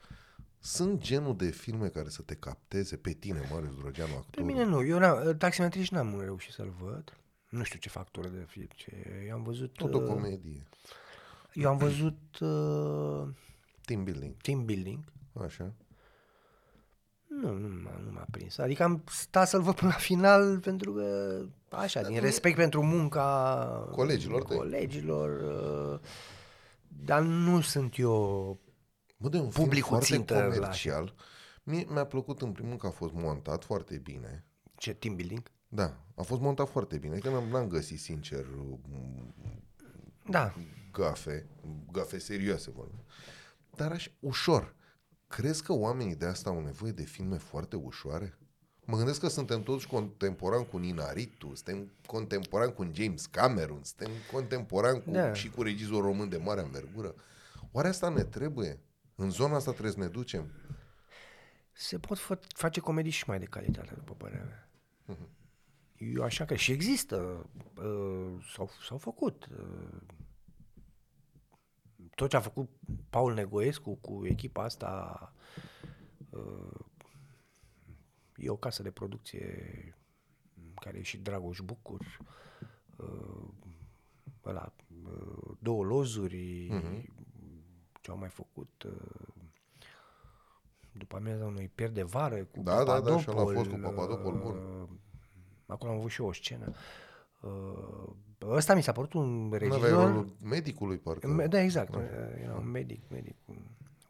Sunt genul de filme care să te capteze pe tine, Marius Drogeanu, actorul? Pe mine nu. Eu n-am, taximetriș n-am reușit să-l văd. Nu știu ce factură de film. Ce... Eu am văzut... Tot o uh, comedie. Eu am văzut... Uh, team building. Team building. Așa. Nu, nu, m-a, nu m-a prins. Adică am stat să-l văd până la final pentru că, așa, din respect pentru munca colegilor, colegilor uh, dar nu sunt eu Bă, de un publicul film foarte comercial. La... Mie mi-a plăcut în primul rând că a fost montat foarte bine. Ce, team building? Da, a fost montat foarte bine. Că n-am, n-am găsit, sincer, da. gafe, gafe serioase, vorbim. Dar așa, ușor. Crezi că oamenii de asta au nevoie de filme foarte ușoare? Mă gândesc că suntem toți contemporani cu Nina Ritu, suntem contemporani cu James Cameron, suntem contemporani cu, da. și cu regizor român de mare învergură Oare asta ne trebuie? În zona asta trebuie să ne ducem? Se pot fă- face comedii și mai de calitate, după părerea mea. Eu așa că și există, uh, s-au, s-au făcut. Uh, tot ce a făcut Paul Negoescu cu echipa asta uh, e o casă de producție în care e și Dragoș Bucur, uh, ăla, uh, două lozuri, ce au mai făcut, uh, după amiaza unui pier de vară cu Da, da, da, și ăla a Papadopol, fost cu Papadopol, bun. uh, Acolo am avut și eu o scenă. Uh, ăsta mi s-a părut un Nu aveai regizor... rolul medicului, parcă. Me- Da, exact. Era un medic, medic, un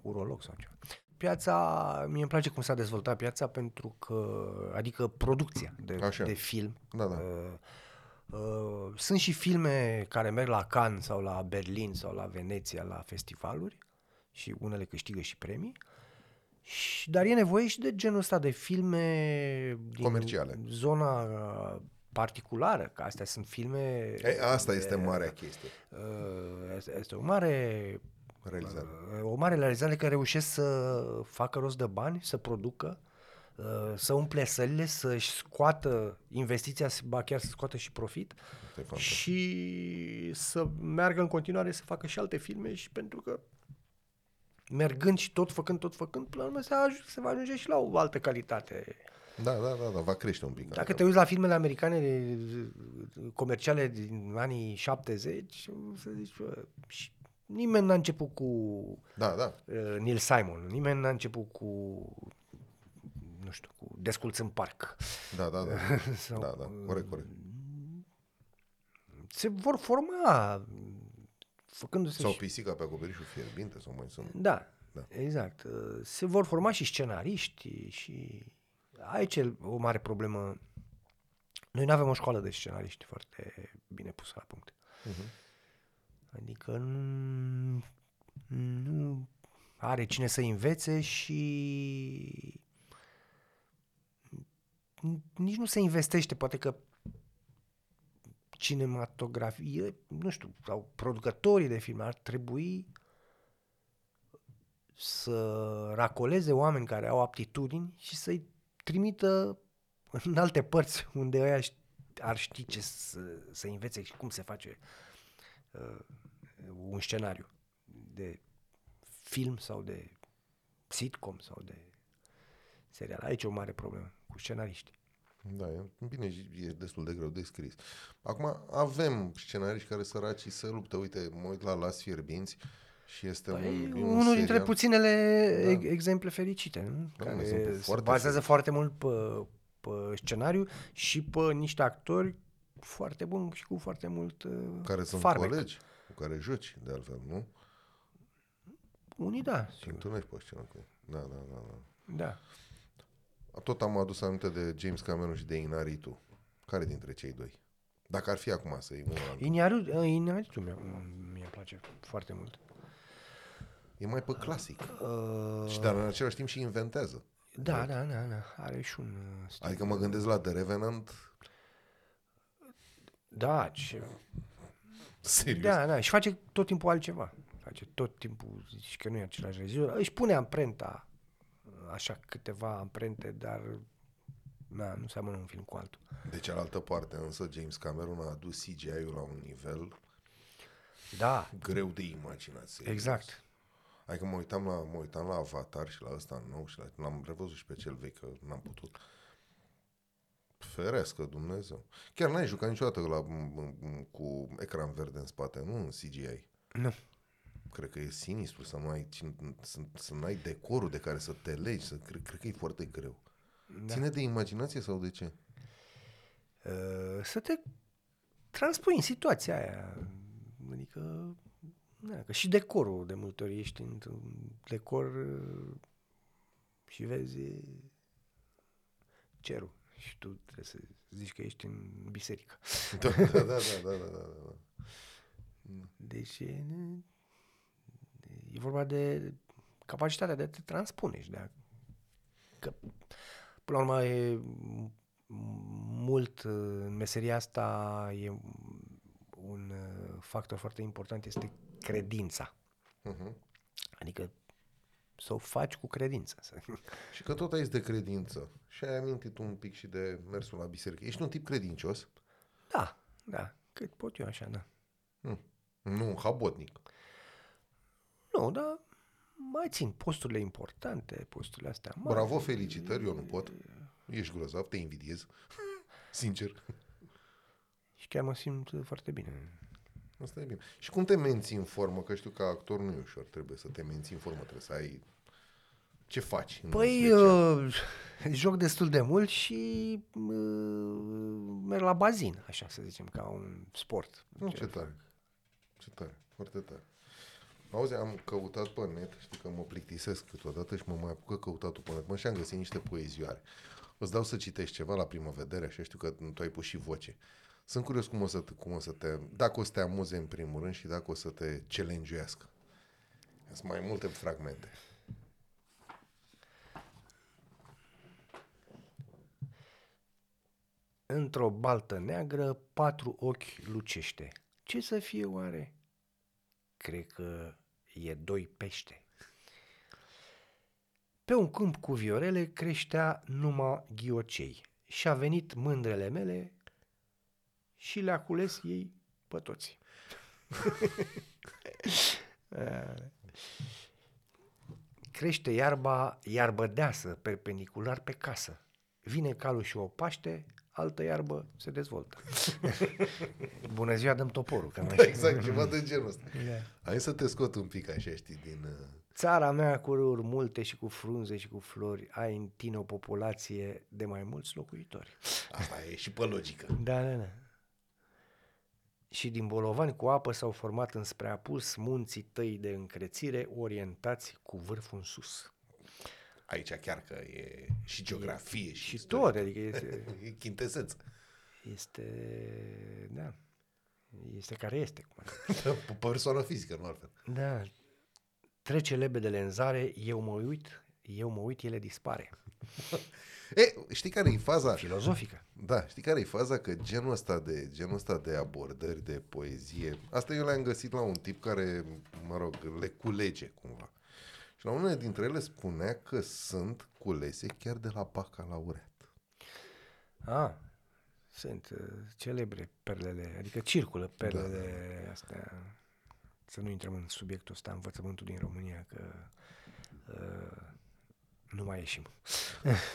urolog sau ceva. Piața, mie îmi place cum s-a dezvoltat piața pentru că, adică producția de, Așa. de film. Da, da. Uh, uh, sunt și filme care merg la Cannes sau la Berlin sau la Veneția la festivaluri și unele câștigă și premii. Și, dar e nevoie și de genul ăsta de filme din Comerciale. zona uh, particulară, că astea sunt filme... E, asta este marea chestie. Uh, este- este o mare Realizare. Uh, o mare realizare că reușesc să facă rost de bani, să producă, uh, să umple sălile, să-și scoată investiția, ba chiar să scoată și profit Este fantastic. și să meargă în continuare să facă și alte filme și pentru că mergând și tot făcând, tot făcând, până la urmă se, aj- se va ajunge și la o altă calitate. Da, da, da, da, va crește un pic. Dacă te uiți la filmele americane comerciale din anii 70, să zici, bă, și nimeni n-a început cu Da, da. uh, Neil Simon, nimeni n-a început cu nu știu, cu Desculț în parc. Da, da, da. Sau- Da, da, corect, corect. Se vor forma făcându-se Sau și... pisica pe acoperișul fierbinte, sau mai sunt. Da, Da. exact. Uh, Se vor forma și scenariști și aici e o mare problemă. Noi nu avem o școală de scenariști foarte bine pusă la punct. Mhm. Adică nu, nu are cine să învețe și nici nu se investește, poate că cinematografie, nu știu, sau producătorii de filme ar trebui să racoleze oameni care au aptitudini și să-i trimită în alte părți unde ăia ș- ar ști ce să, să învețe și cum se face uh, un scenariu de film sau de sitcom sau de serial. Aici e o mare problemă cu scenariști. Da, e, bine, e destul de greu de scris. Acum avem scenariști care săraci se luptă. Uite, mă uit la Las Fierbinți și este Păi, un, e un unul dintre serial. puținele da. exemple fericite, nu? Da, mă, sunt care se foarte bazează foarte mult pe, pe scenariu și pe niște actori foarte buni și cu foarte mult uh, care sunt farmec. colegi cu care joci, de altfel, nu? Unii da, Și sigur. întâlnești pe scenă cu ei. Da, da, da, da. Da. Tot am adus aminte de James Cameron și de Inaritu. Care dintre cei doi? Dacă ar fi acum să iei unul la Iniariu, uh, Iniariu mi mi place foarte mult. E mai pe clasic. Uh, Și dar în același timp și inventează. da, da, da, da, are și un uh, stil. Adică mă gândesc la The Revenant, Da, ce... serios. Da, da, și face tot timpul altceva. Face tot timpul, zici că nu e același regizor. Își pune amprenta, așa câteva amprente, dar na, nu seamănă un film cu altul. De cealaltă parte, însă, James Cameron a adus CGI-ul la un nivel Da, greu de imaginat. serios. exact. Adică mă uitam la, mă uitam la Avatar și la ăsta nou și la, l-am revăzut și pe cel vechi, că n-am putut. Ferească Dumnezeu. Chiar n-ai jucat niciodată la, m- m- cu ecran verde în spate, nu în CGI. Nu. Cred că e sinistru să nu ai, cin- să, să nu ai decorul de care să te legi. Să, cred, cred că e foarte greu. Da. Ține de imaginație sau de ce? Uh, să te transpui în situația aia. Adică, na, că și decorul de multe ori ești într-un decor uh, și vezi cerul. Și tu trebuie să zici că ești în biserică. Da, da, da, da, da, da, da, da. Deci e, e vorba de capacitatea de a te transpune și de a... Că, până la urmă, e m- mult uh, în meseria asta e un uh, factor foarte important este credința. Uh-huh. Adică să o faci cu credință. Să... Și că tot ai de credință. Și ai amintit un pic și de mersul la biserică. Ești un tip credincios? Da, da, cât pot eu așa, da. Hm. Nu, habotnic. Nu, dar mai țin posturile importante, posturile astea. Mai... Bravo, felicitări, eu nu pot. Ești grozav, te invidiez. Sincer. Și chiar mă simt foarte bine. Asta e bine. Și cum te menții în formă? Că știu că actor nu e ușor, trebuie să te menții în formă, trebuie să ai... Ce faci? în Păi, special? uh, joc destul de mult și uh, merg la bazin, așa să zicem, ca un sport. Nu, ce tare. Ce tare, foarte tare. Auzi, am căutat pe net, știi că mă plictisesc câteodată și mă mai apucă căutatul pe net. Mă, și am găsit niște poezioare. Îți dau să citești ceva la primă vedere, așa știu că tu ai pus și voce. Sunt curios cum o să te, cum o să te dacă o să te amuze în primul rând și dacă o să te challenge Sunt mai multe fragmente. Într-o baltă neagră, patru ochi lucește. Ce să fie oare? Cred că e doi pește. Pe un câmp cu viorele creștea numai ghiocei și a venit mândrele mele și le-a cules ei pe toți. Crește iarba, iarbă deasă, perpendicular pe casă. Vine calul și o paște, altă iarbă se dezvoltă. Bună ziua, dăm toporul. Că mai Exact, ceva de genul ăsta. Da. Hai să te scot un pic așa, știi, din... Uh... Țara mea cu râuri multe și cu frunze și cu flori ai în tine o populație de mai mulți locuitori. Asta e și pe logică. Da, da, da. Și din bolovani cu apă s-au format înspre apus munții tăi de încrețire orientați cu vârful în sus. Aici chiar că e și geografie și, Și istorie. tot, adică este, E chintesență. este, da, este care este. Cum ar fi. Pe persoană fizică, nu altfel. Da, trece lebedele în zare, eu mă uit, eu mă uit, ele dispare. E, știi care e faza? Filozofică. Da, știi care e faza? Că genul ăsta de, genul ăsta de abordări, de poezie, asta eu le-am găsit la un tip care, mă rog, le culege cumva. Și la unele dintre ele spunea că sunt culese chiar de la bacalaureat. Ah, sunt uh, celebre perlele, adică circulă perlele da. astea. Să nu intrăm în subiectul ăsta, învățământul din România, că uh, nu mai ieșim.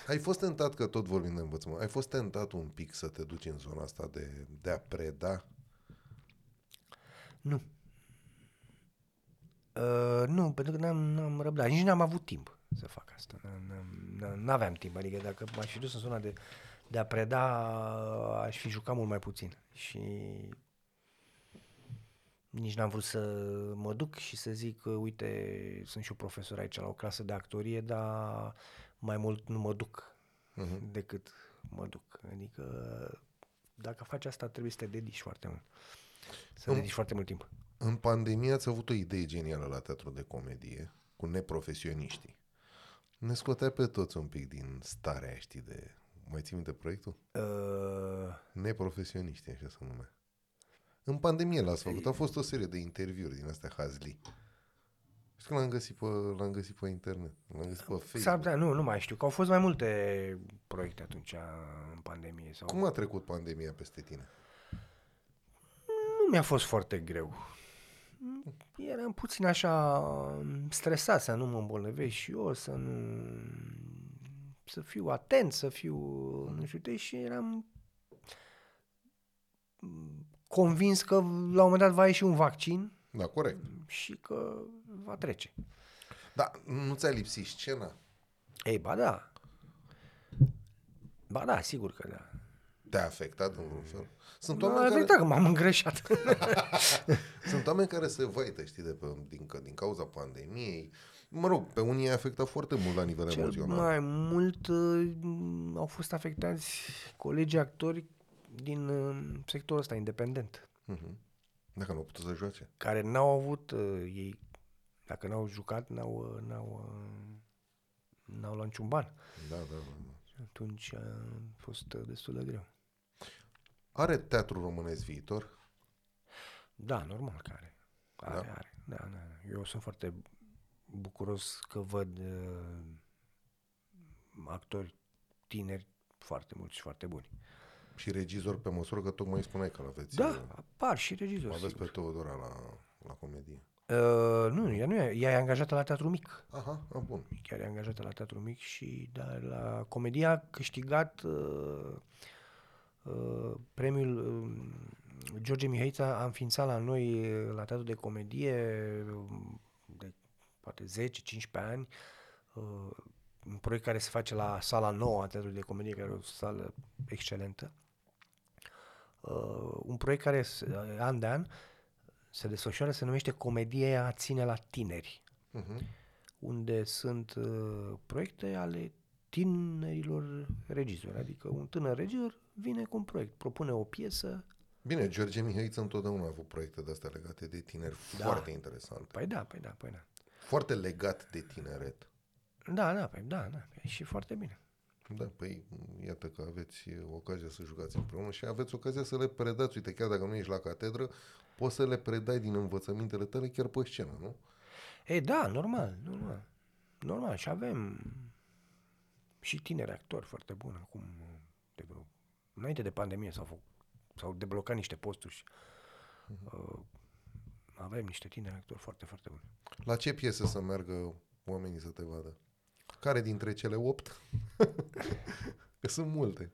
Ai fost tentat, că tot vorbim de învățământ, ai fost tentat un pic să te duci în zona asta de, de a preda? Nu. Uh, nu, pentru că n-am, n-am răbdat. Nici n-am avut timp să fac asta. N-am- n-am- N-aveam timp. Adică dacă m-aș fi dus în zona de, de a preda, aș fi jucat mult mai puțin. Și nici n-am vrut să mă duc și să zic că, uite, sunt și eu profesor aici la o clasă de actorie, dar mai mult nu mă duc uh-huh. decât mă duc. Adică dacă faci asta trebuie să te dedici foarte mult. Să dedici foarte mult timp. În pandemie ați avut o idee genială la teatru de comedie cu neprofesioniștii. Ne scotea pe toți un pic din starea aia, știi, de... Mai ții minte proiectul? Uh, Neprofesioniștii, așa se numea. În pandemie l-ați făcut. A fost o serie de interviuri din astea hazli. Știu că l-am găsit pe, l-am găsit pe internet. L-am găsit pe S-ar Facebook. putea, nu, nu mai știu, că au fost mai multe proiecte atunci în pandemie. Sau... Cum a trecut pandemia peste tine? Nu mi-a fost foarte greu. Eram puțin așa stresat să nu mă îmbolnăvesc și eu, să nu... să fiu atent, să fiu nu știu ce, și eram convins că la un moment dat va ieși un vaccin Da, corect. și că va trece. Da, nu ți-a lipsit scena? Ei, ba da. Ba da, sigur că da. Te-a afectat în vreun fel? Sunt M-a oameni, care, afectat că m-am îngreșat. sunt oameni care se vaită, știi, de pe, din, că- din cauza pandemiei. Mă rog, pe unii i-a afectat foarte mult la nivel Cel emoțional. mai mult uh, au fost afectați colegii actori din uh, sectorul ăsta independent, Mhm. Dacă nu au putut să joace. care n-au avut uh, ei, dacă n-au jucat, n-au, uh, n-au, uh, n-au luat niciun ban. Da, da, da. da. Și atunci a fost uh, destul de greu. Are teatru românesc viitor? Da, normal că are. Are, Da? are. Da, da. Eu sunt foarte bucuros că văd uh, actori tineri foarte mulți și foarte buni. Și regizor pe măsură că tocmai spuneai că l-aveți. Da, apar și regizori. Aveți sigur. pe Teodora la, la comedie. Uh, nu, ea nu e, ea e angajată la teatru mic. Aha, a, bun. Chiar e angajată la teatru mic și da, la comedia a câștigat uh, uh, premiul uh, George Mihaița a înființat la noi uh, la teatru de comedie uh, de poate 10-15 ani uh, un proiect care se face la sala nouă a teatrului de comedie, care e o sală excelentă. Uh, un proiect care se- an de an se desfășoară, se numește Comedia ține la tineri Uh-huh. unde sunt uh, proiecte ale tinerilor regizori. Adică un tânăr regizor vine cu un proiect, propune o piesă. Bine, George Mihaiță întotdeauna a avut proiecte de astea legate de tineri Da. foarte interesante. Păi da, păi da, păi da. Foarte legat de tineret. Da, da, păi da, da, păi și foarte bine. Da, păi iată că aveți ocazia să jucați împreună și aveți ocazia să le predați. Uite, chiar dacă nu ești la catedră, poți să le predai din învățămintele tale chiar pe scenă, nu? Ei, da, normal, normal. Normal, și avem și tineri actori foarte buni acum, de vreo, înainte de pandemie s-au, făcut, s-au deblocat niște posturi și uh, avem niște tineri actori foarte, foarte buni. La ce piesă să meargă oamenii să te vadă? Care dintre cele opt? că sunt multe.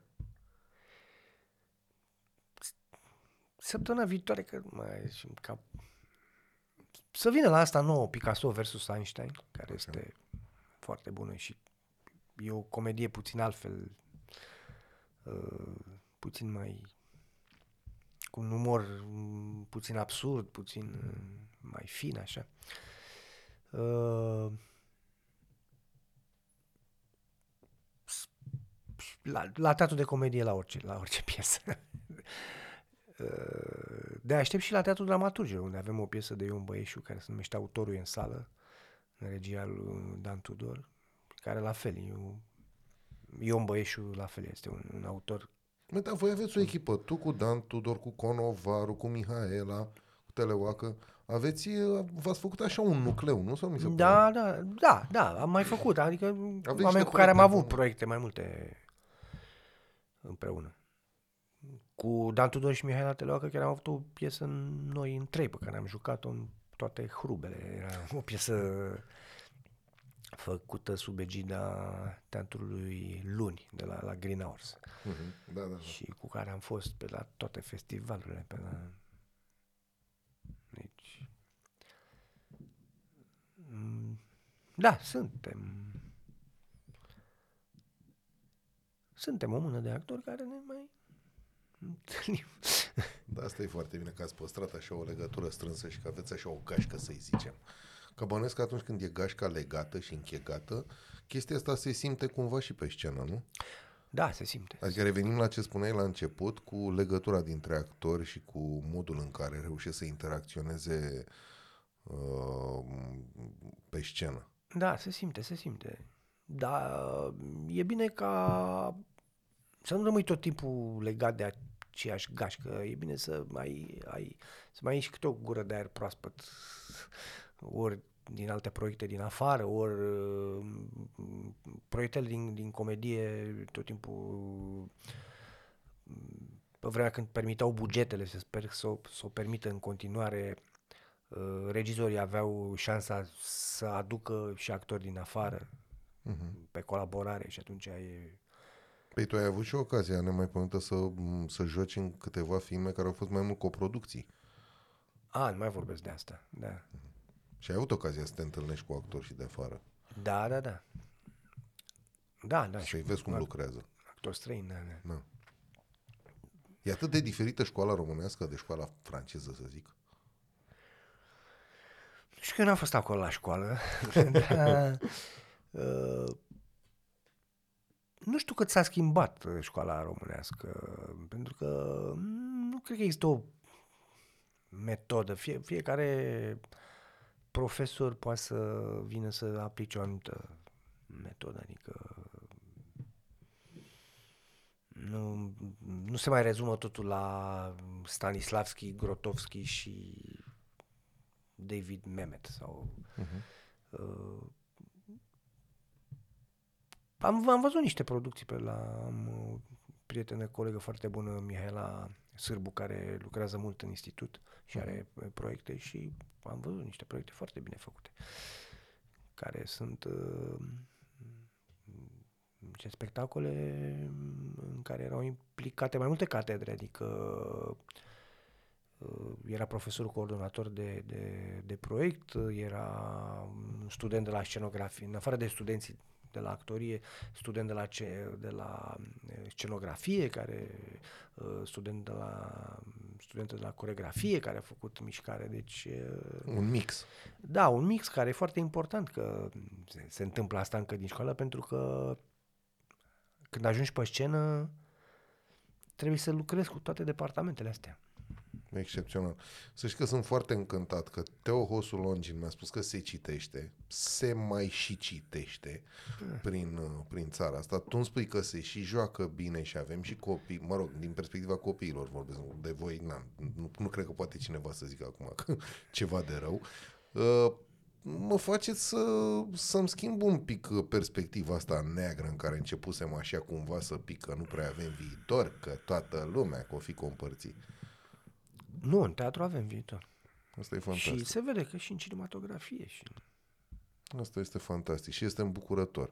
Săptămâna viitoare, că mai și cap... Să vină la asta nouă, Picasso versus Einstein, care este foarte bună și e o comedie puțin altfel, uh, puțin mai... cu un umor mm, puțin absurd, puțin uh, mai fin, așa. Uh, la, la teatru de comedie, la orice, la orice piesă. Uh, De aștept și la Teatrul Dramaturgilor, unde avem o piesă de Ion Băieșu, care se numește Autorul e în sală, în regia lui Dan Tudor, care la fel, e o... Ion Băieșu la fel este un, un autor. Mă, dar voi aveți o echipă, tu cu Dan Tudor, cu Conovaru, cu Mihaela, cu Teleoacă. Aveți, v-ați făcut așa un nucleu, nu? Sau mi se pare? Da, da, da, da, am mai făcut, adică niște oameni cu care am proiecte avut comune. proiecte mai multe împreună. Cu Dan Tudor și Mihaela Teleoacă chiar am avut o piesă în- noi în trei, pe care am jucat-o în toate hrubele. Era o piesă făcută sub egida teatrului Luni, de la, la Green Hours. Mhm, Da, da, da. Și cu care am fost pe la toate festivalurile, pe la... Deci... Mm, Da, suntem... Suntem o mână de actori care ne mai întâlnim. Da, asta e foarte bine că ați păstrat așa o legătură strânsă și că aveți așa o gașcă, să-i zicem. Că bănuiesc că atunci când e gașca legată și închegată, chestia asta se simte cumva și pe scenă, nu? Da, se simte. Adică revenim la ce spuneai la început, cu legătura dintre actori și cu modul în care reușesc să interacționeze uh, pe scenă. Da, se simte, se simte. Dar e bine ca să nu rămâi tot timpul legat de aceeași gașcă. E bine să mai ai, să mai ai și câte o gură de aer proaspăt. Ori din alte proiecte din afară, ori uh, proiectele din, din comedie tot timpul pe vremea când permiteau bugetele, să sper să o, să o permită în continuare, uh, regizorii aveau șansa să aducă și actori din afară Mhm. pe colaborare și atunci e... Păi tu ai avut și ocazia nemaipomentă să, să joci în câteva filme care au fost mai mult coproducții. A, nu mai vorbesc de asta, da. Și ai avut ocazia să te întâlnești cu actori și de afară. Da, da, da. Da, da, și Să-i vezi cum lucrează. actor străin, da, da. Da. E atât de diferită școala românească de școala franceză, să zic. Și că eu n-am fost acolo la școală, dar uh, nu știu cât s-a schimbat uh, școala românească, pentru că mm, nu cred că există o metodă. Fie, fiecare profesor poate să vină să aplice o anumită metodă, adică nu, nu se mai rezumă totul la Stanislavski, Grotowski și David Mamet sau uh-huh. Uh, am, am văzut niște producții pe la am o prietenă, colegă foarte bună, Mihaela Sârbu, care lucrează mult în institut și are uh, proiecte și am văzut niște proiecte foarte bine făcute, care sunt uh, ce spectacole în care erau implicate mai multe catedre, adică uh, era profesorul coordonator de, de, de proiect, era un student de la scenografie, în afară de studenții de la actorie, student de la, ce, de la uh, scenografie, care uh, student de la student de la coregrafie care a făcut mișcare, deci un mix. Da, un mix care e foarte important că se, se întâmplă asta încă din școală pentru că când ajungi pe scenă, trebuie să lucrezi cu toate departamentele astea. Excepțional. Să știi că sunt foarte încântat că Teo Hosul Longin mi-a spus că se citește, se mai și citește prin, prin țara asta. Tu îmi spui că se și joacă bine și avem și copii, mă rog, din perspectiva copiilor vorbesc, de voi, na, nu, nu cred că poate cineva să zică acum ceva de rău. Uh, mă face să, să-mi schimb un pic perspectiva asta neagră în care începusem așa cumva să pică, nu prea avem viitor, că toată lumea că o fi compărțit. Nu, în teatru avem viitor. Asta e fantastic. Și se vede că și în cinematografie. Și... Asta este fantastic și este îmbucurător.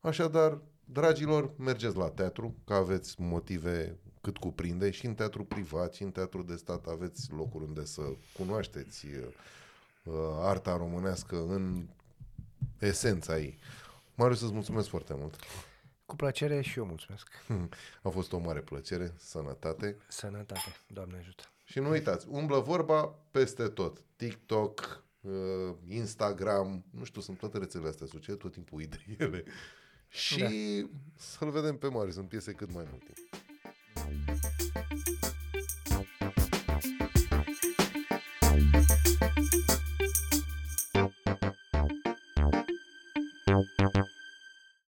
Așadar, dragilor, mergeți la teatru, că aveți motive cât cuprinde și în teatru privat și în teatru de stat aveți locuri unde să cunoașteți uh, arta românească în esența ei. Marius, îți mulțumesc foarte mult. Cu plăcere și eu mulțumesc. A fost o mare plăcere. Sănătate. Sănătate. Doamne ajută. Și nu uitați, umblă vorba peste tot. TikTok, uh, Instagram, nu știu, sunt toate rețelele astea sociale, tot timpul uit de ele. Și da. să-l vedem pe Marius în piese cât mai multe.